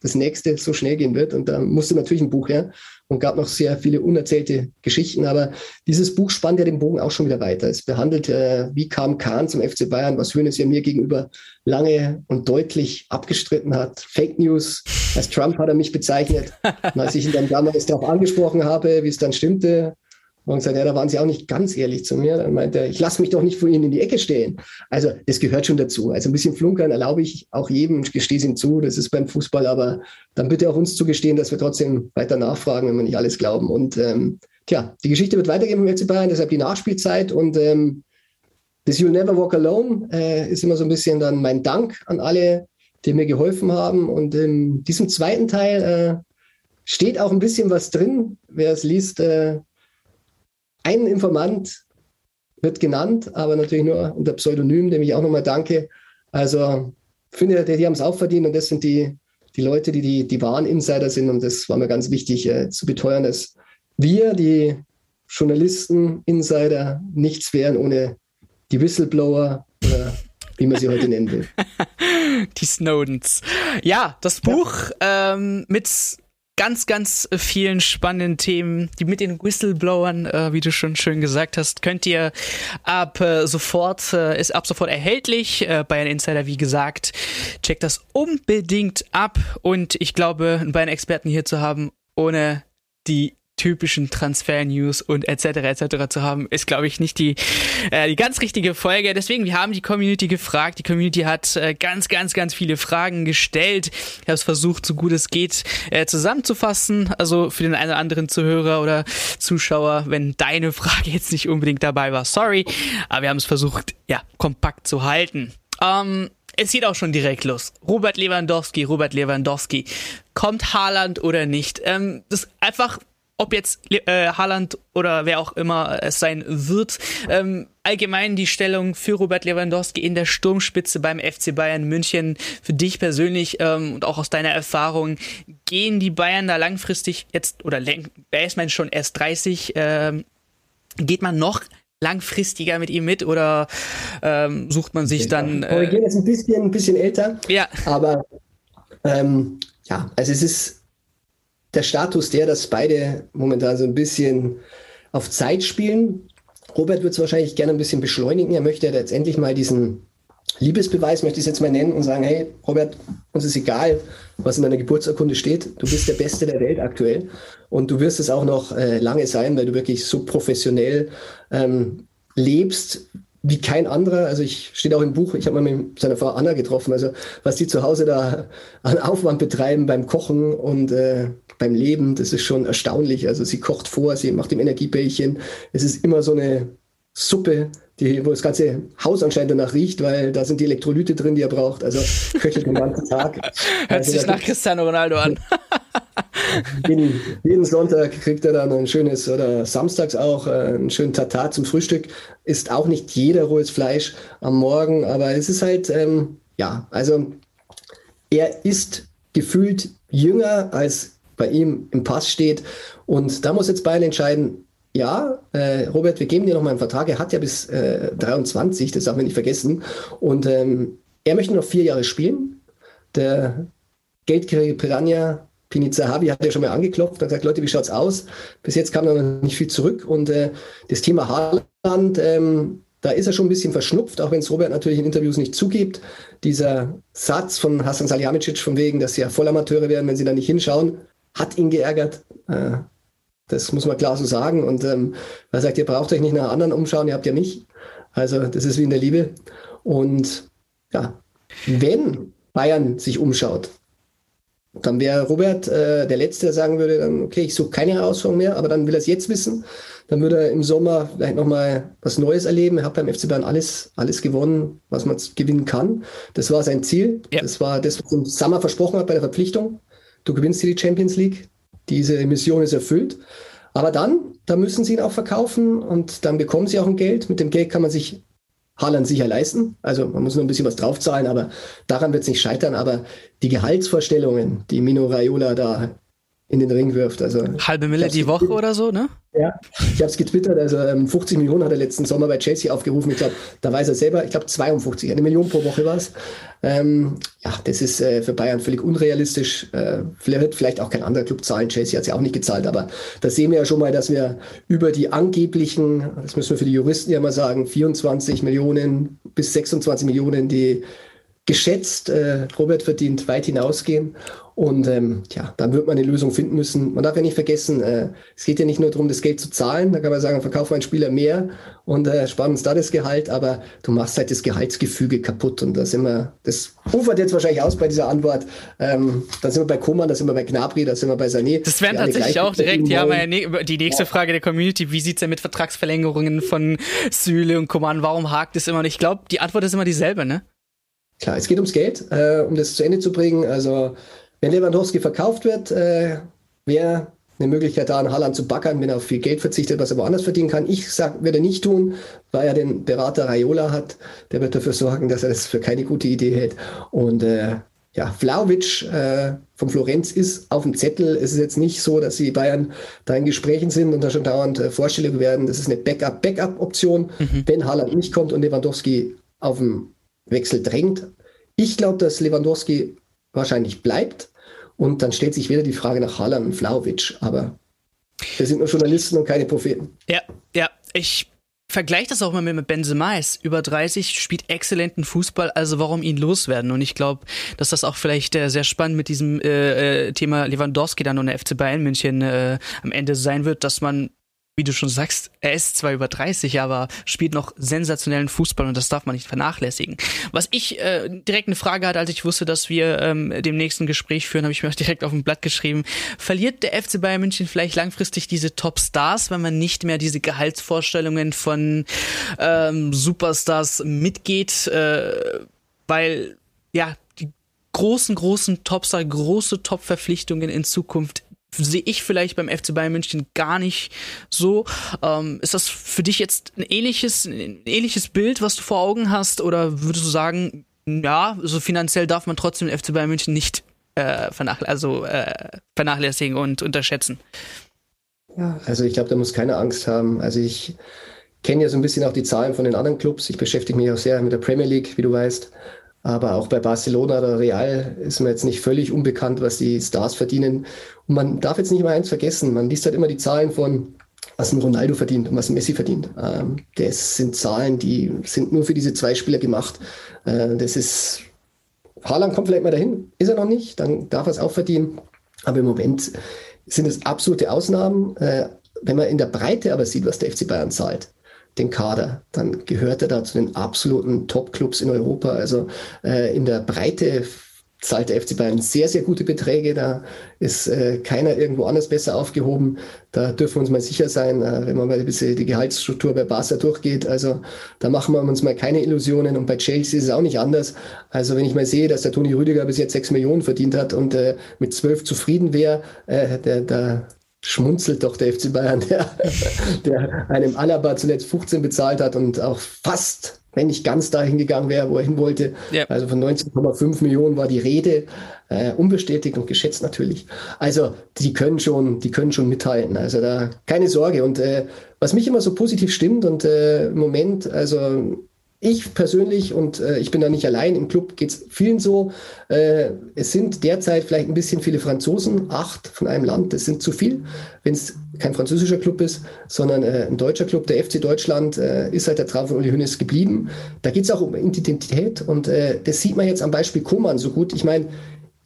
das nächste so schnell gehen wird. Und da musste natürlich ein Buch her und gab noch sehr viele unerzählte Geschichten. Aber dieses Buch spannt ja den Bogen auch schon wieder weiter. Es behandelt, äh, wie kam Kahn zum FC Bayern, was Hönes ja mir gegenüber lange und deutlich abgestritten hat. Fake News. Als Trump hat er mich bezeichnet. [LAUGHS] Und als ich ihn dann damals darauf angesprochen habe, wie es dann stimmte, und gesagt, ja, da waren sie auch nicht ganz ehrlich zu mir. Dann meinte er, ich lasse mich doch nicht vor ihnen in die Ecke stehen. Also das gehört schon dazu. Also ein bisschen flunkern erlaube ich auch jedem, gestehe es ihm zu, das ist beim Fußball, aber dann bitte auch uns zugestehen, dass wir trotzdem weiter nachfragen, wenn wir nicht alles glauben. Und ähm, tja, die Geschichte wird weitergehen im FC Bayern, deshalb die Nachspielzeit und ähm, das You'll Never Walk Alone äh, ist immer so ein bisschen dann mein Dank an alle, die mir geholfen haben. Und in diesem zweiten Teil äh, steht auch ein bisschen was drin. Wer es liest, äh, ein Informant wird genannt, aber natürlich nur unter Pseudonym, dem ich auch nochmal danke. Also finde, die, die haben es auch verdient und das sind die, die Leute, die, die die wahren Insider sind und das war mir ganz wichtig äh, zu beteuern, dass wir, die Journalisten, Insider, nichts wären ohne die Whistleblower oder wie man sie heute nennen will. [LAUGHS] die Snowdens. Ja, das Buch ja. Ähm, mit ganz, ganz vielen spannenden Themen, die mit den Whistleblowern, äh, wie du schon schön gesagt hast, könnt ihr ab äh, sofort, äh, ist ab sofort erhältlich. Äh, Bayern Insider, wie gesagt, checkt das unbedingt ab und ich glaube, einen Bayern-Experten hier zu haben, ohne die typischen Transfer-News und etc. etc. zu haben, ist, glaube ich, nicht die, äh, die ganz richtige Folge. Deswegen, wir haben die Community gefragt. Die Community hat äh, ganz, ganz, ganz viele Fragen gestellt. Ich habe es versucht, so gut es geht, äh, zusammenzufassen. Also für den einen oder anderen Zuhörer oder Zuschauer, wenn deine Frage jetzt nicht unbedingt dabei war, sorry. Aber wir haben es versucht, ja, kompakt zu halten. Ähm, es geht auch schon direkt los. Robert Lewandowski, Robert Lewandowski. Kommt Haaland oder nicht? Ähm, das einfach ob jetzt äh, Haaland oder wer auch immer es sein wird. Ähm, allgemein die Stellung für Robert Lewandowski in der Sturmspitze beim FC Bayern München. Für dich persönlich ähm, und auch aus deiner Erfahrung, gehen die Bayern da langfristig jetzt, oder wer ist man schon erst 30, ähm, geht man noch langfristiger mit ihm mit oder ähm, sucht man sich dann. Äh, Korrigieren ist ein bisschen, ein bisschen älter. Ja. Aber ähm, ja, also es ist der Status der, dass beide momentan so ein bisschen auf Zeit spielen. Robert wird es wahrscheinlich gerne ein bisschen beschleunigen. Er möchte ja jetzt endlich mal diesen Liebesbeweis, möchte ich es jetzt mal nennen, und sagen, hey, Robert, uns ist egal, was in deiner Geburtsurkunde steht. Du bist der Beste der Welt aktuell. Und du wirst es auch noch äh, lange sein, weil du wirklich so professionell ähm, lebst, wie kein anderer. Also ich steht auch im Buch, ich habe mal mit seiner Frau Anna getroffen, also was die zu Hause da an Aufwand betreiben beim Kochen und äh, beim Leben, das ist schon erstaunlich. Also sie kocht vor, sie macht im Energiebällchen. Es ist immer so eine Suppe, die, wo das ganze Haus anscheinend danach riecht, weil da sind die Elektrolyte drin, die er braucht. Also köchelt den ganzen Tag. [LAUGHS] Hört also, sich nach Cristiano Ronaldo an. [LAUGHS] jeden, jeden, Sonntag kriegt er dann ein schönes, oder samstags auch, äh, einen schönen Tatar zum Frühstück. Ist auch nicht jeder rohes Fleisch am Morgen, aber es ist halt, ähm, ja, also er ist gefühlt jünger, als bei ihm im Pass steht. Und da muss jetzt Bayern entscheiden, ja, äh, Robert, wir geben dir noch mal einen Vertrag. Er hat ja bis äh, 23, das darf man nicht vergessen. Und ähm, er möchte noch vier Jahre spielen. Der Geldgierige Piranha Piniza Habi hat ja schon mal angeklopft und gesagt, Leute, wie schaut's aus? Bis jetzt kam noch nicht viel zurück. Und äh, das Thema Haaland, ähm, da ist er schon ein bisschen verschnupft, auch wenn es Robert natürlich in Interviews nicht zugibt. Dieser Satz von Hassan Salihamidzic von wegen, dass sie ja Vollamateure werden, wenn sie da nicht hinschauen, hat ihn geärgert. Äh, das muss man klar so sagen. Und ähm, er sagt, ihr braucht euch nicht nach anderen umschauen, ihr habt ja mich. Also das ist wie in der Liebe. Und ja, wenn Bayern sich umschaut, dann wäre Robert äh, der Letzte, der sagen würde, dann, okay, ich suche keine Herausforderung mehr, aber dann will er es jetzt wissen. Dann würde er im Sommer vielleicht nochmal was Neues erleben. Er hat beim FC Bayern alles, alles gewonnen, was man gewinnen kann. Das war sein Ziel. Ja. Das war das, was ihm Sommer versprochen hat bei der Verpflichtung. Du gewinnst hier die Champions League. Diese Mission ist erfüllt. Aber dann, da müssen sie ihn auch verkaufen und dann bekommen sie auch ein Geld. Mit dem Geld kann man sich Haaland sicher leisten. Also man muss nur ein bisschen was draufzahlen, aber daran wird es nicht scheitern. Aber die Gehaltsvorstellungen, die Mino Raiola da in den Ring wirft. Also, Halbe Mille die Woche oder so, ne? Ja, ich habe es getwittert. Also ähm, 50 Millionen hat er letzten Sommer bei Chelsea aufgerufen. Ich glaube, da weiß er selber, ich glaube 52, eine Million pro Woche war es. Ähm, ja, das ist äh, für Bayern völlig unrealistisch. Äh, wird vielleicht auch kein anderer Club zahlen. Chelsea hat es ja auch nicht gezahlt, aber da sehen wir ja schon mal, dass wir über die angeblichen, das müssen wir für die Juristen ja mal sagen, 24 Millionen bis 26 Millionen, die geschätzt äh, Robert verdient, weit hinausgehen. Und ähm, ja, dann wird man eine Lösung finden müssen. Man darf ja nicht vergessen, äh, es geht ja nicht nur darum, das Geld zu zahlen. Da kann man sagen, verkaufen wir einen Spieler mehr und äh, sparen uns da das Gehalt, aber du machst halt das Gehaltsgefüge kaputt. Und da sind wir, das ufert jetzt wahrscheinlich aus bei dieser Antwort. Ähm, da sind wir bei Koman, da sind wir bei Gnabry, da sind wir bei Sané. Das wären tatsächlich auch direkt, ja, meine, die nächste ja. Frage der Community, wie sieht's denn mit Vertragsverlängerungen von Süle und Koman? Warum hakt es immer? Und ich glaube, die Antwort ist immer dieselbe, ne? Klar, es geht ums Geld, äh, um das zu Ende zu bringen. Also, wenn Lewandowski verkauft wird, äh, wäre eine Möglichkeit da, an Haaland zu backern, wenn er auf viel Geld verzichtet, was er woanders verdienen kann. Ich sag, würde nicht tun, weil er den Berater Raiola hat. Der wird dafür sorgen, dass er das für keine gute Idee hält. Und äh, ja, Vlaovic äh, von Florenz ist auf dem Zettel. Es ist jetzt nicht so, dass die Bayern da in Gesprächen sind und da schon dauernd äh, Vorstellungen werden. Das ist eine Backup-Backup-Option, mhm. wenn Haaland nicht kommt und Lewandowski auf dem Wechsel drängt. Ich glaube, dass Lewandowski wahrscheinlich bleibt. Und dann stellt sich wieder die Frage nach Haaland und Flauwitsch. Aber wir sind nur Journalisten und keine Propheten. Ja, ja, ich vergleiche das auch mal mit Benzema. Ist über 30, spielt exzellenten Fußball, also warum ihn loswerden? Und ich glaube, dass das auch vielleicht äh, sehr spannend mit diesem äh, äh Thema Lewandowski dann und der FC Bayern München äh, am Ende sein wird, dass man wie du schon sagst, er ist zwar über 30, aber spielt noch sensationellen Fußball und das darf man nicht vernachlässigen. Was ich äh, direkt eine Frage hatte, als ich wusste, dass wir ähm, dem nächsten Gespräch führen, habe ich mir auch direkt auf dem Blatt geschrieben. Verliert der FC Bayern München vielleicht langfristig diese Top-Stars, wenn man nicht mehr diese Gehaltsvorstellungen von ähm, Superstars mitgeht? Äh, weil, ja, die großen, großen Topstar, große Top-Verpflichtungen in Zukunft sehe ich vielleicht beim FC Bayern München gar nicht so. Ähm, ist das für dich jetzt ein ähnliches, ein ähnliches Bild, was du vor Augen hast? Oder würdest du sagen, ja, so finanziell darf man trotzdem den FC Bayern München nicht äh, vernachl also, äh, vernachlässigen und unterschätzen? Ja, also ich glaube, da muss keine Angst haben. Also ich kenne ja so ein bisschen auch die Zahlen von den anderen Clubs. Ich beschäftige mich auch sehr mit der Premier League, wie du weißt. Aber auch bei Barcelona oder Real ist mir jetzt nicht völlig unbekannt, was die Stars verdienen. Und man darf jetzt nicht mal eins vergessen. Man liest halt immer die Zahlen von, was ein Ronaldo verdient und was ein Messi verdient. Ähm, das sind Zahlen, die sind nur für diese zwei Spieler gemacht. Äh, das ist, Haaland kommt vielleicht mal dahin. Ist er noch nicht, dann darf er es auch verdienen. Aber im Moment sind es absolute Ausnahmen. Äh, wenn man in der Breite aber sieht, was der FC Bayern zahlt, den Kader, dann gehört er da zu den absoluten Top-Clubs in Europa. Also äh, in der Breite zahlt der FC Bayern sehr, sehr gute Beträge. Da ist äh, keiner irgendwo anders besser aufgehoben. Da dürfen wir uns mal sicher sein, äh, wenn man mal ein bisschen die Gehaltsstruktur bei Barca durchgeht. Also da machen wir uns mal keine Illusionen. Und bei Chelsea ist es auch nicht anders. Also wenn ich mal sehe, dass der Toni Rüdiger bis jetzt sechs Millionen verdient hat und äh, mit zwölf zufrieden wäre, äh, der, der schmunzelt doch der FC Bayern, der, der einem Alaba zuletzt 15 bezahlt hat und auch fast wenn nicht ganz dahin gegangen wäre, wo er hin wollte. Ja. Also von 19,5 Millionen war die Rede, äh, unbestätigt und geschätzt natürlich. Also die können schon, die können schon mithalten. Also da keine Sorge. Und äh, was mich immer so positiv stimmt und äh, im Moment, also ich persönlich, und äh, ich bin da nicht allein, im Club geht es vielen so, äh, es sind derzeit vielleicht ein bisschen viele Franzosen, acht von einem Land, das sind zu viel, wenn es kein französischer Club ist, sondern äh, ein deutscher Club, der FC Deutschland, äh, ist halt der Traum von Uli Hoeneß geblieben. Da geht es auch um Identität und äh, das sieht man jetzt am Beispiel Koman so gut. Ich meine,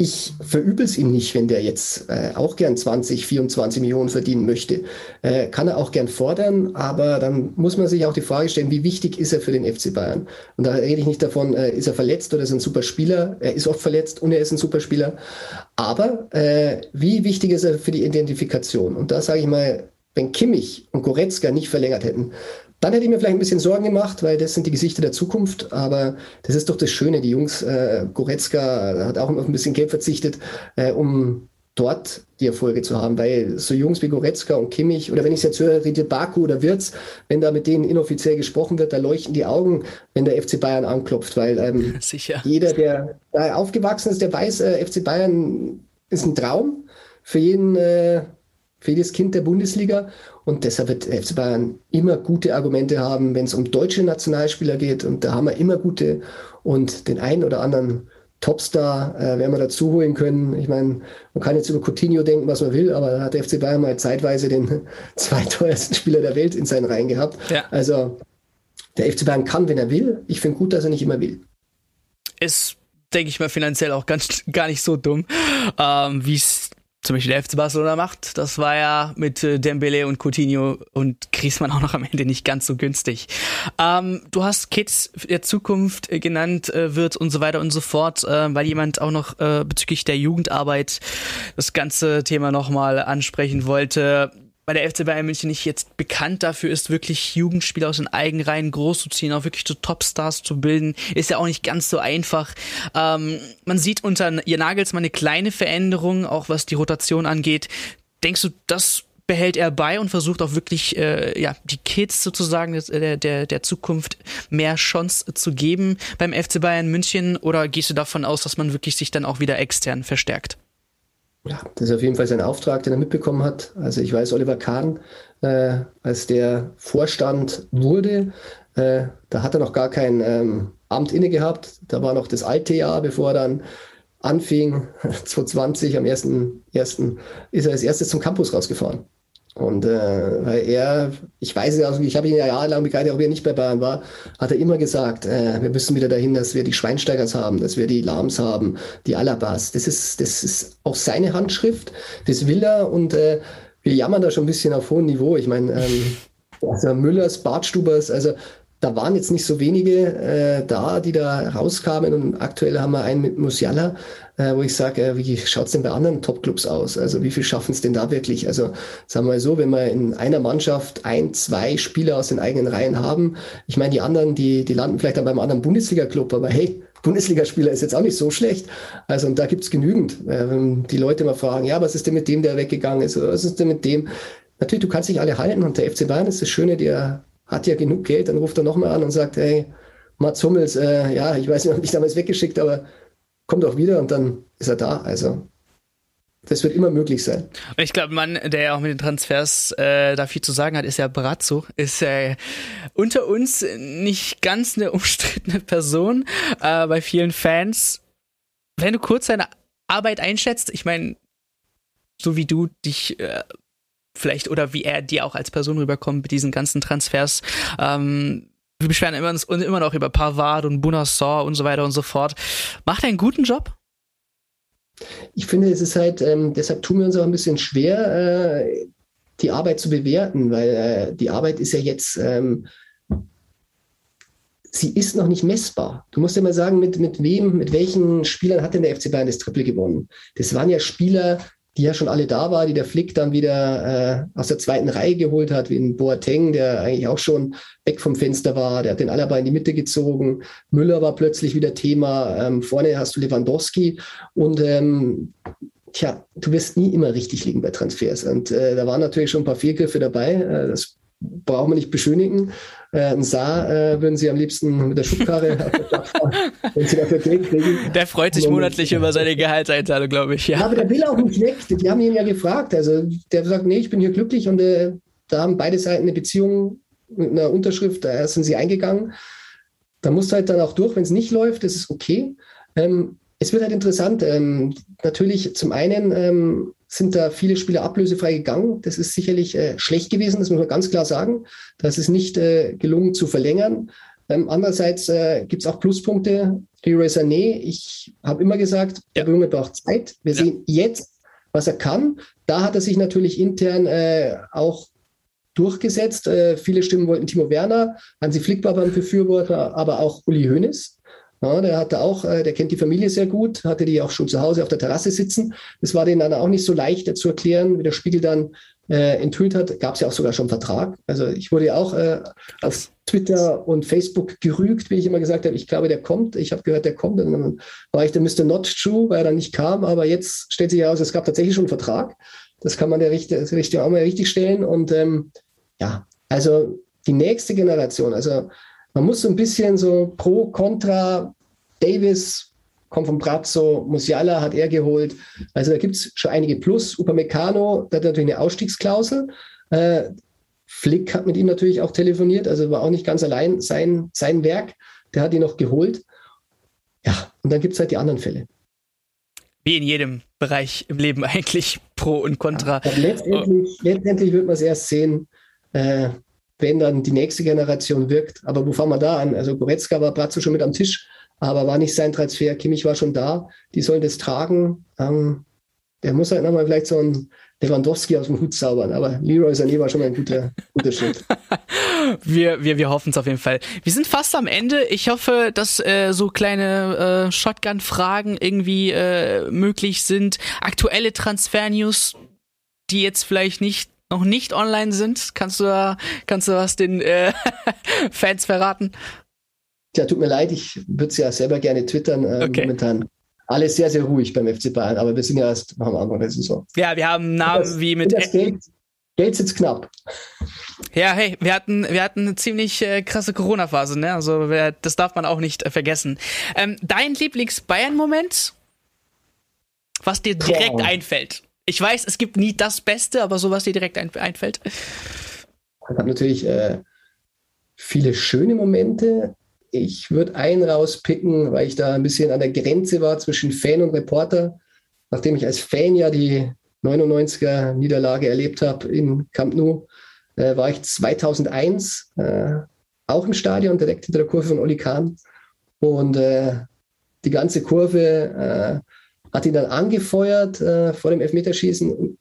ich verübel es ihm nicht, wenn der jetzt äh, auch gern 20, 24 Millionen verdienen möchte. Äh, kann er auch gern fordern, aber dann muss man sich auch die Frage stellen, wie wichtig ist er für den FC Bayern? Und da rede ich nicht davon, äh, ist er verletzt oder ist er ein super Spieler? Er ist oft verletzt und er ist ein super Spieler. Aber äh, wie wichtig ist er für die Identifikation? Und da sage ich mal, wenn Kimmich und Goretzka nicht verlängert hätten, dann hätte ich mir vielleicht ein bisschen Sorgen gemacht, weil das sind die Gesichter der Zukunft. Aber das ist doch das Schöne. Die Jungs, äh, Goretzka hat auch auf ein bisschen Geld verzichtet, äh, um dort die Erfolge zu haben. Weil so Jungs wie Goretzka und Kimmich, oder wenn ich es jetzt höre, Riedel Baku oder Wirtz, wenn da mit denen inoffiziell gesprochen wird, da leuchten die Augen, wenn der FC Bayern anklopft. Weil ähm, [LAUGHS] Sicher. jeder, der da aufgewachsen ist, der weiß, äh, FC Bayern ist ein Traum für jeden, äh, für jedes Kind der Bundesliga. Und deshalb wird FC Bayern immer gute Argumente haben, wenn es um deutsche Nationalspieler geht. Und da haben wir immer gute. Und den einen oder anderen Topstar äh, werden wir dazu holen können. Ich meine, man kann jetzt über Coutinho denken, was man will, aber da hat der FC Bayern mal zeitweise den [LAUGHS] zweiteuersten Spieler der Welt in seinen Reihen gehabt. Ja. Also der FC Bayern kann, wenn er will. Ich finde gut, dass er nicht immer will. Ist, denke ich mal, finanziell auch ganz [LAUGHS] gar nicht so dumm, ähm, wie es zum Beispiel der FC Barcelona macht. Das war ja mit äh, Dembele und Coutinho und Griezmann auch noch am Ende nicht ganz so günstig. Ähm, du hast Kids der Zukunft äh, genannt, äh, wird und so weiter und so fort, äh, weil jemand auch noch äh, bezüglich der Jugendarbeit das ganze Thema nochmal ansprechen wollte weil der FC Bayern München nicht jetzt bekannt dafür ist, wirklich Jugendspieler aus den eigenen Reihen groß zu ziehen, auch wirklich zu Topstars zu bilden, ist ja auch nicht ganz so einfach. Ähm, man sieht unter ihr Nagelsmann eine kleine Veränderung, auch was die Rotation angeht. Denkst du, das behält er bei und versucht auch wirklich äh, ja die Kids sozusagen der, der, der Zukunft mehr Chance zu geben beim FC Bayern München oder gehst du davon aus, dass man wirklich sich dann auch wieder extern verstärkt? Ja, das ist auf jeden Fall sein Auftrag, den er mitbekommen hat. Also ich weiß, Oliver Kahn, äh, als der Vorstand wurde, äh, da hat er noch gar kein ähm, Amt inne gehabt. Da war noch das alte Jahr, bevor er dann anfing, [LAUGHS] 2020, am 1.1. ist er als erstes zum Campus rausgefahren. Und äh, weil er, ich weiß es, also ich habe ihn ja jahrelang begleitet, auch wenn er nicht bei Bayern war, hat er immer gesagt, äh, wir müssen wieder dahin, dass wir die Schweinsteigers haben, dass wir die Lahms haben, die Alabas. Das ist, das ist auch seine Handschrift, das will er und äh, wir jammern da schon ein bisschen auf hohem Niveau. Ich meine, ähm, [LAUGHS] also Müllers, Bartstubers, also da waren jetzt nicht so wenige äh, da, die da rauskamen und aktuell haben wir einen mit Musiala, äh, wo ich sage, äh, wie schaut's denn bei anderen Topclubs aus? Also wie viel schaffen es denn da wirklich? Also sagen wir mal so, wenn wir in einer Mannschaft ein, zwei Spieler aus den eigenen Reihen haben, ich meine, die anderen, die, die landen vielleicht dann beim anderen Bundesliga-Club, aber hey, Bundesligaspieler ist jetzt auch nicht so schlecht. Also und da gibt's genügend. Äh, wenn die Leute mal fragen, ja, was ist denn mit dem, der weggegangen ist? Oder was ist denn mit dem? Natürlich, du kannst nicht alle halten und der FC Bayern ist das Schöne, der hat ja genug Geld, dann ruft er nochmal an und sagt, hey, Mats Hummels, äh, ja, ich weiß nicht, ob ich damals weggeschickt, aber kommt auch wieder und dann ist er da. Also das wird immer möglich sein. Ich glaube, Mann, der ja auch mit den Transfers äh, da viel zu sagen hat, ist ja Brazzo. Ist äh, unter uns nicht ganz eine [LAUGHS] umstrittene Person äh, bei vielen Fans. Wenn du kurz seine Arbeit einschätzt, ich meine, so wie du dich äh, vielleicht oder wie er dir auch als Person rüberkommt mit diesen ganzen Transfers. Ähm, wir beschweren uns immer noch über Pavard und Bunassor und so weiter und so fort. Macht er einen guten Job? Ich finde, es ist halt, ähm, deshalb tun wir uns auch ein bisschen schwer, äh, die Arbeit zu bewerten, weil äh, die Arbeit ist ja jetzt ähm, sie ist noch nicht messbar. Du musst ja mal sagen, mit, mit wem, mit welchen Spielern hat denn der FC Bayern das Triple gewonnen? Das waren ja Spieler, die ja schon alle da waren, die der Flick dann wieder äh, aus der zweiten Reihe geholt hat, wie ein Boateng, der eigentlich auch schon weg vom Fenster war, der hat den Alaba in die Mitte gezogen, Müller war plötzlich wieder Thema, ähm, vorne hast du Lewandowski. Und ähm, tja, du wirst nie immer richtig liegen bei Transfers. Und äh, da waren natürlich schon ein paar Fehlgriffe dabei, äh, das braucht man nicht beschönigen. Äh, ein Saar äh, würden sie am liebsten mit der Schubkarre [LAUGHS] fahren, wenn sie dafür Geld kriegen. Der freut sich monatlich über seine Gehaltseinzahlung, glaube ich. Ja. ja. aber der will auch nicht weg. Die haben ihn ja gefragt. Also der sagt, nee, ich bin hier glücklich und äh, da haben beide Seiten eine Beziehung mit einer Unterschrift, da sind sie eingegangen. Da musst du halt dann auch durch, wenn es nicht läuft, das ist okay. Ähm, es wird halt interessant. Ähm, natürlich zum einen ähm, sind da viele Spieler ablösefrei gegangen. Das ist sicherlich äh, schlecht gewesen, das muss man ganz klar sagen. Das ist nicht äh, gelungen zu verlängern. Ähm, andererseits äh, gibt es auch Pluspunkte. Leroy Sané, ich habe immer gesagt, der Junge braucht Zeit. Wir ja. sehen jetzt, was er kann. Da hat er sich natürlich intern äh, auch durchgesetzt. Äh, viele Stimmen wollten Timo Werner, Hansi Flick war beim Befürworter, aber auch Uli Hoeneß. Ja, der hatte auch, äh, der kennt die Familie sehr gut, hatte die auch schon zu Hause auf der Terrasse sitzen. Das war denen dann auch nicht so leicht zu erklären, wie der Spiegel dann äh, enthüllt hat. Gab es ja auch sogar schon einen Vertrag. Also ich wurde ja auch äh, auf Twitter und Facebook gerügt, wie ich immer gesagt habe, ich glaube, der kommt. Ich habe gehört, der kommt. Und dann war ich der Mr. Not True, weil er dann nicht kam. Aber jetzt stellt sich heraus, es gab tatsächlich schon einen Vertrag. Das kann man der Richtung auch mal richtig stellen. Und ähm, ja, also die nächste Generation, also man muss so ein bisschen so pro, contra, Davis kommt vom Brazzo, Musiala hat er geholt. Also da gibt es schon einige Plus. Upamecano, da hat natürlich eine Ausstiegsklausel. Äh, Flick hat mit ihm natürlich auch telefoniert, also war auch nicht ganz allein sein, sein Werk. Der hat ihn noch geholt. Ja, und dann gibt es halt die anderen Fälle. Wie in jedem Bereich im Leben [LAUGHS] eigentlich Pro und Contra. Ja, letztendlich, oh. letztendlich wird man es erst sehen, äh, wenn dann die nächste Generation wirkt. Aber wo fangen wir da an? Also Goretzka war Brazzo schon mit am Tisch, aber war nicht sein Transfer. Kimmich war schon da. Die sollen das tragen. Ähm, der muss halt nochmal vielleicht so ein Lewandowski aus dem Hut zaubern. Aber Leroy Sané war schon ein guter, guter Schritt. [LAUGHS] wir wir, wir hoffen es auf jeden Fall. Wir sind fast am Ende. Ich hoffe, dass äh, so kleine äh, Shotgun-Fragen irgendwie äh, möglich sind. Aktuelle Transfer-News, die jetzt vielleicht nicht noch nicht online sind? Kannst du da, kannst du was den äh, [LAUGHS] Fans verraten? Ja, tut mir leid, ich würde es ja selber gerne twittern. Äh, okay. Momentan alles sehr, sehr ruhig beim FC Bayern, aber wir sind ja erst am Anfang der Saison. Ja, wir haben Namen das, wie mit. Das Geld, Geld sitzt knapp. Ja, hey, wir hatten, wir hatten eine ziemlich äh, krasse Corona-Phase, ne? Also wer, das darf man auch nicht äh, vergessen. Ähm, dein Lieblings-Bayern-Moment? Was dir direkt ja. einfällt? Ich weiß, es gibt nie das Beste, aber sowas dir direkt ein, einfällt. Ich habe natürlich äh, viele schöne Momente. Ich würde einen rauspicken, weil ich da ein bisschen an der Grenze war zwischen Fan und Reporter. Nachdem ich als Fan ja die 99er Niederlage erlebt habe in Camp Nou, äh, war ich 2001 äh, auch im Stadion, direkt hinter der Kurve von Oli Kahn. Und äh, die ganze Kurve äh, hat ihn dann angefeuert äh, vor dem Elfmeterschießen.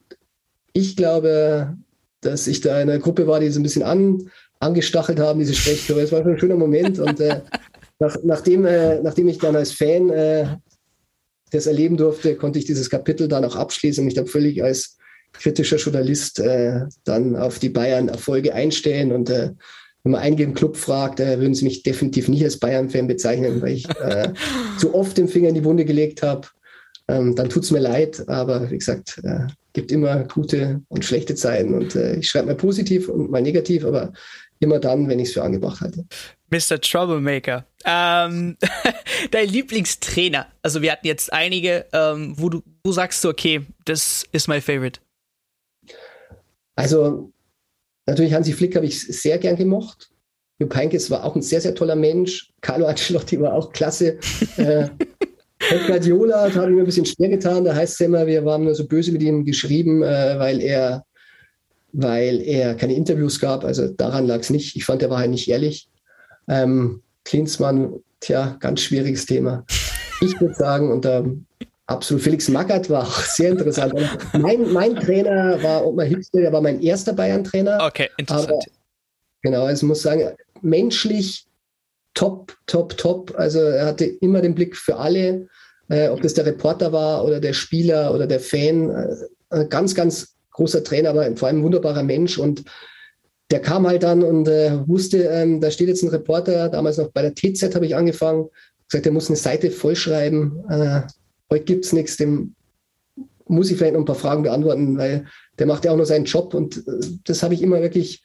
ich glaube, dass ich da in einer Gruppe war, die so ein bisschen an, angestachelt haben, diese Sprechchöre. Es war schon ein schöner Moment. Und äh, nach, nachdem, äh, nachdem ich dann als Fan äh, das erleben durfte, konnte ich dieses Kapitel dann auch abschließen und mich dann völlig als kritischer Journalist äh, dann auf die Bayern-Erfolge einstellen. Und äh, wenn man einen Club fragt, äh, würden sie mich definitiv nicht als Bayern-Fan bezeichnen, weil ich zu oft den Finger in die Wunde gelegt habe ähm, dann tut es mir leid. Aber wie gesagt, äh, gibt immer gute und schlechte Zeiten. Und äh, ich schreibe mal positiv und mal negativ, aber immer dann, wenn ich es für angebracht halte. Mr. Troublemaker. Ähm, [LAUGHS] dein Lieblingstrainer. Also wir hatten jetzt einige, ähm, wo du wo sagst du, okay, das ist mein Favorite. Also natürlich Hansi Flick habe ich sehr gern gemocht. Jupp Heynckes war auch ein sehr, sehr toller Mensch. Carlo Ancelotti war auch klasse. [LAUGHS] äh, Pep Guardiola hat mir ein bisschen schwer getan. Da heißt es immer, wir waren nur so böse mit ihm geschrieben, äh, weil er weil er keine Interviews gab. Also daran lag es nicht. Ich fand, er war halt nicht ehrlich. Ähm, Klinsmann, tja, ganz schwieriges Thema. Ich würde sagen, und ähm, absolut, Felix Magath war auch sehr interessant. mein, mein Trainer war Ottmar Hitzler, der war mein erster Bayern-Trainer. Okay, interessant. Aber, genau, also ich muss sagen, menschlich top, top, top. Also er hatte immer den Blick für alle, äh, ob das der Reporter war oder der Spieler oder der Fan. Äh, ganz, ganz großer Trainer, aber vor allem ein wunderbarer Mensch und der kam halt dann und äh, wusste, ähm, da steht jetzt ein Reporter, damals noch bei der TZ habe ich angefangen, gesagt, er muss eine Seite vollschreiben. Äh, heute gibt es nichts, dem muss ich vielleicht noch ein paar Fragen beantworten, weil der macht ja auch nur seinen Job und äh, das habe ich immer wirklich,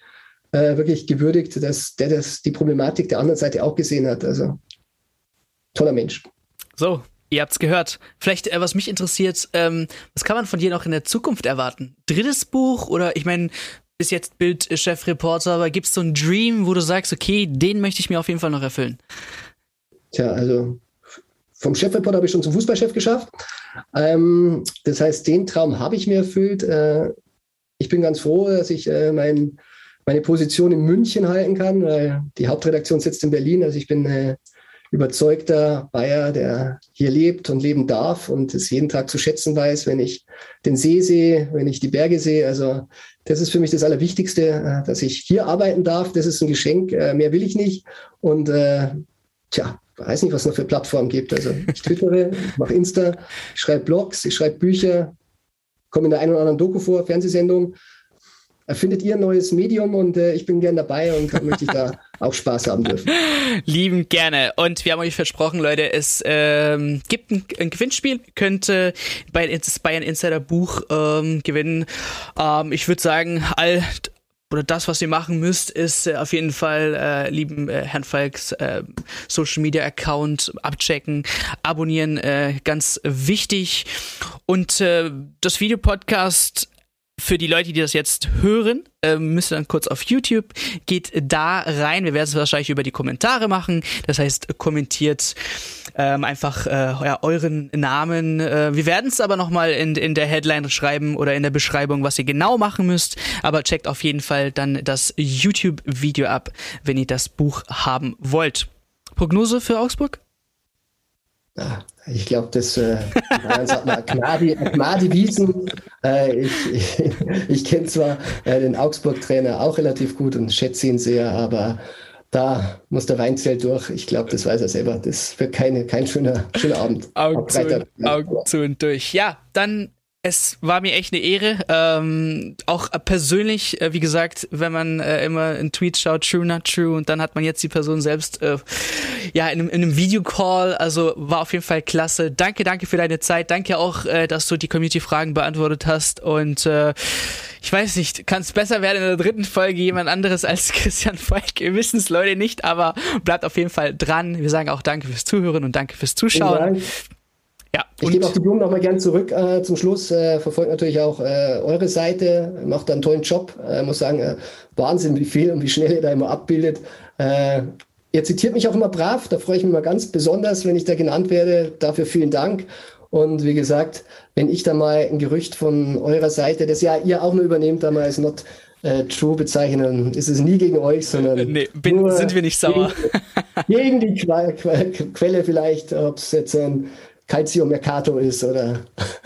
äh, wirklich gewürdigt, dass der das, die Problematik der anderen Seite auch gesehen hat. Also toller Mensch. So, Ihr habt's gehört. Vielleicht, äh, was mich interessiert, ähm, was kann man von dir noch in der Zukunft erwarten? Drittes Buch oder ich meine, bis jetzt Bildchefreporter, aber gibt es so einen Dream, wo du sagst, okay, den möchte ich mir auf jeden Fall noch erfüllen? Tja, also vom Chefreporter habe ich schon zum Fußballchef geschafft. Ähm, das heißt, den Traum habe ich mir erfüllt. Äh, ich bin ganz froh, dass ich äh, mein, meine Position in München halten kann, weil die Hauptredaktion sitzt in Berlin. Also ich bin äh, überzeugter Bayer, der hier lebt und leben darf und es jeden Tag zu schätzen weiß, wenn ich den See sehe, wenn ich die Berge sehe. Also das ist für mich das Allerwichtigste, äh, dass ich hier arbeiten darf. Das ist ein Geschenk. Äh, mehr will ich nicht. Und äh, tja, weiß nicht, was es noch für Plattformen gibt. Also ich twittere, mache Insta, ich schreibe Blogs, ich schreibe Bücher, komme in der einen oder anderen Doku vor, Fernsehsendung erfindet ihr ein neues Medium und äh, ich bin gern dabei und [LAUGHS] möchte ich da auch Spaß haben dürfen. Lieben gerne. Und wir haben euch versprochen, Leute, es ähm, gibt ein, ein Gewinnspiel, könnt äh, bei das Bayern Insider Buch ähm, gewinnen. Ähm, ich würde sagen, all oder das, was ihr machen müsst, ist äh, auf jeden Fall äh, lieben äh, Herrn Falks äh, Social Media Account abchecken, abonnieren, äh, ganz wichtig. Und äh, das Videopodcast für die Leute, die das jetzt hören, äh, müsst ihr dann kurz auf YouTube, geht da rein. Wir werden es wahrscheinlich über die Kommentare machen. Das heißt, kommentiert ähm, einfach äh, ja, euren Namen. Äh, wir werden es aber nochmal in, in der Headline schreiben oder in der Beschreibung, was ihr genau machen müsst. Aber checkt auf jeden Fall dann das YouTube-Video ab, wenn ihr das Buch haben wollt. Prognose für Augsburg? Ja, ich glaube, das äh, sagt man Gnadi, Gnadi Wiesen. Äh, ich [LAUGHS] ich, ich kenne zwar äh, den Augsburg-Trainer auch relativ gut und schätze ihn sehr, aber da muss der Weinzelt durch. Ich glaube, das weiß er selber. Das wird keine, kein schöner, schöner Abend. Augen zu, und, Augen zu und durch. Ja, dann es war mir echt eine Ehre. Ähm, auch persönlich, äh, wie gesagt, wenn man äh, immer einen Tweet schaut, true, not true, und dann hat man jetzt die Person selbst äh, ja in einem, in einem Videocall. Also war auf jeden Fall klasse. Danke, danke für deine Zeit. Danke auch, äh, dass du die Community-Fragen beantwortet hast. Und äh, ich weiß nicht, kann es besser werden in der dritten Folge jemand anderes als [LAUGHS] Christian Falk? Wir wissen es, Leute, nicht, aber bleibt auf jeden Fall dran. Wir sagen auch danke fürs Zuhören und danke fürs Zuschauen. Ja, ich gebe auch die Blumen nochmal gern zurück äh, zum Schluss. Äh, verfolgt natürlich auch äh, eure Seite, macht einen tollen Job. Äh, muss sagen, äh, Wahnsinn, wie viel und wie schnell ihr da immer abbildet. Äh, ihr zitiert mich auch immer brav, da freue ich mich mal ganz besonders, wenn ich da genannt werde. Dafür vielen Dank. Und wie gesagt, wenn ich da mal ein Gerücht von eurer Seite, das ja ihr auch nur übernehmt, da mal als not äh, true bezeichnen, ist es nie gegen euch, sondern nee, bin, sind wir nicht sauer. Gegen, gegen die Quelle vielleicht, ob es jetzt ein Calcio Mercato ist oder,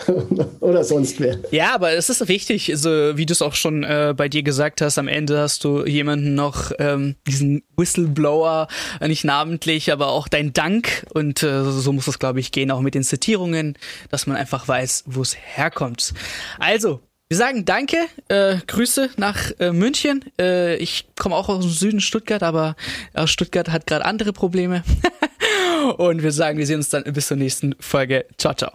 [LAUGHS] oder sonst wer. Ja, aber es ist wichtig, so wie du es auch schon äh, bei dir gesagt hast, am Ende hast du jemanden noch, ähm, diesen Whistleblower, äh, nicht namentlich, aber auch dein Dank und äh, so muss es, glaube ich, gehen, auch mit den Zitierungen, dass man einfach weiß, wo es herkommt. Also, wir sagen Danke, äh, Grüße nach äh, München. Äh, ich komme auch aus dem Süden Stuttgart, aber äh, Stuttgart hat gerade andere Probleme. [LAUGHS] Und wir sagen, wir sehen uns dann bis zur nächsten Folge. Ciao, ciao.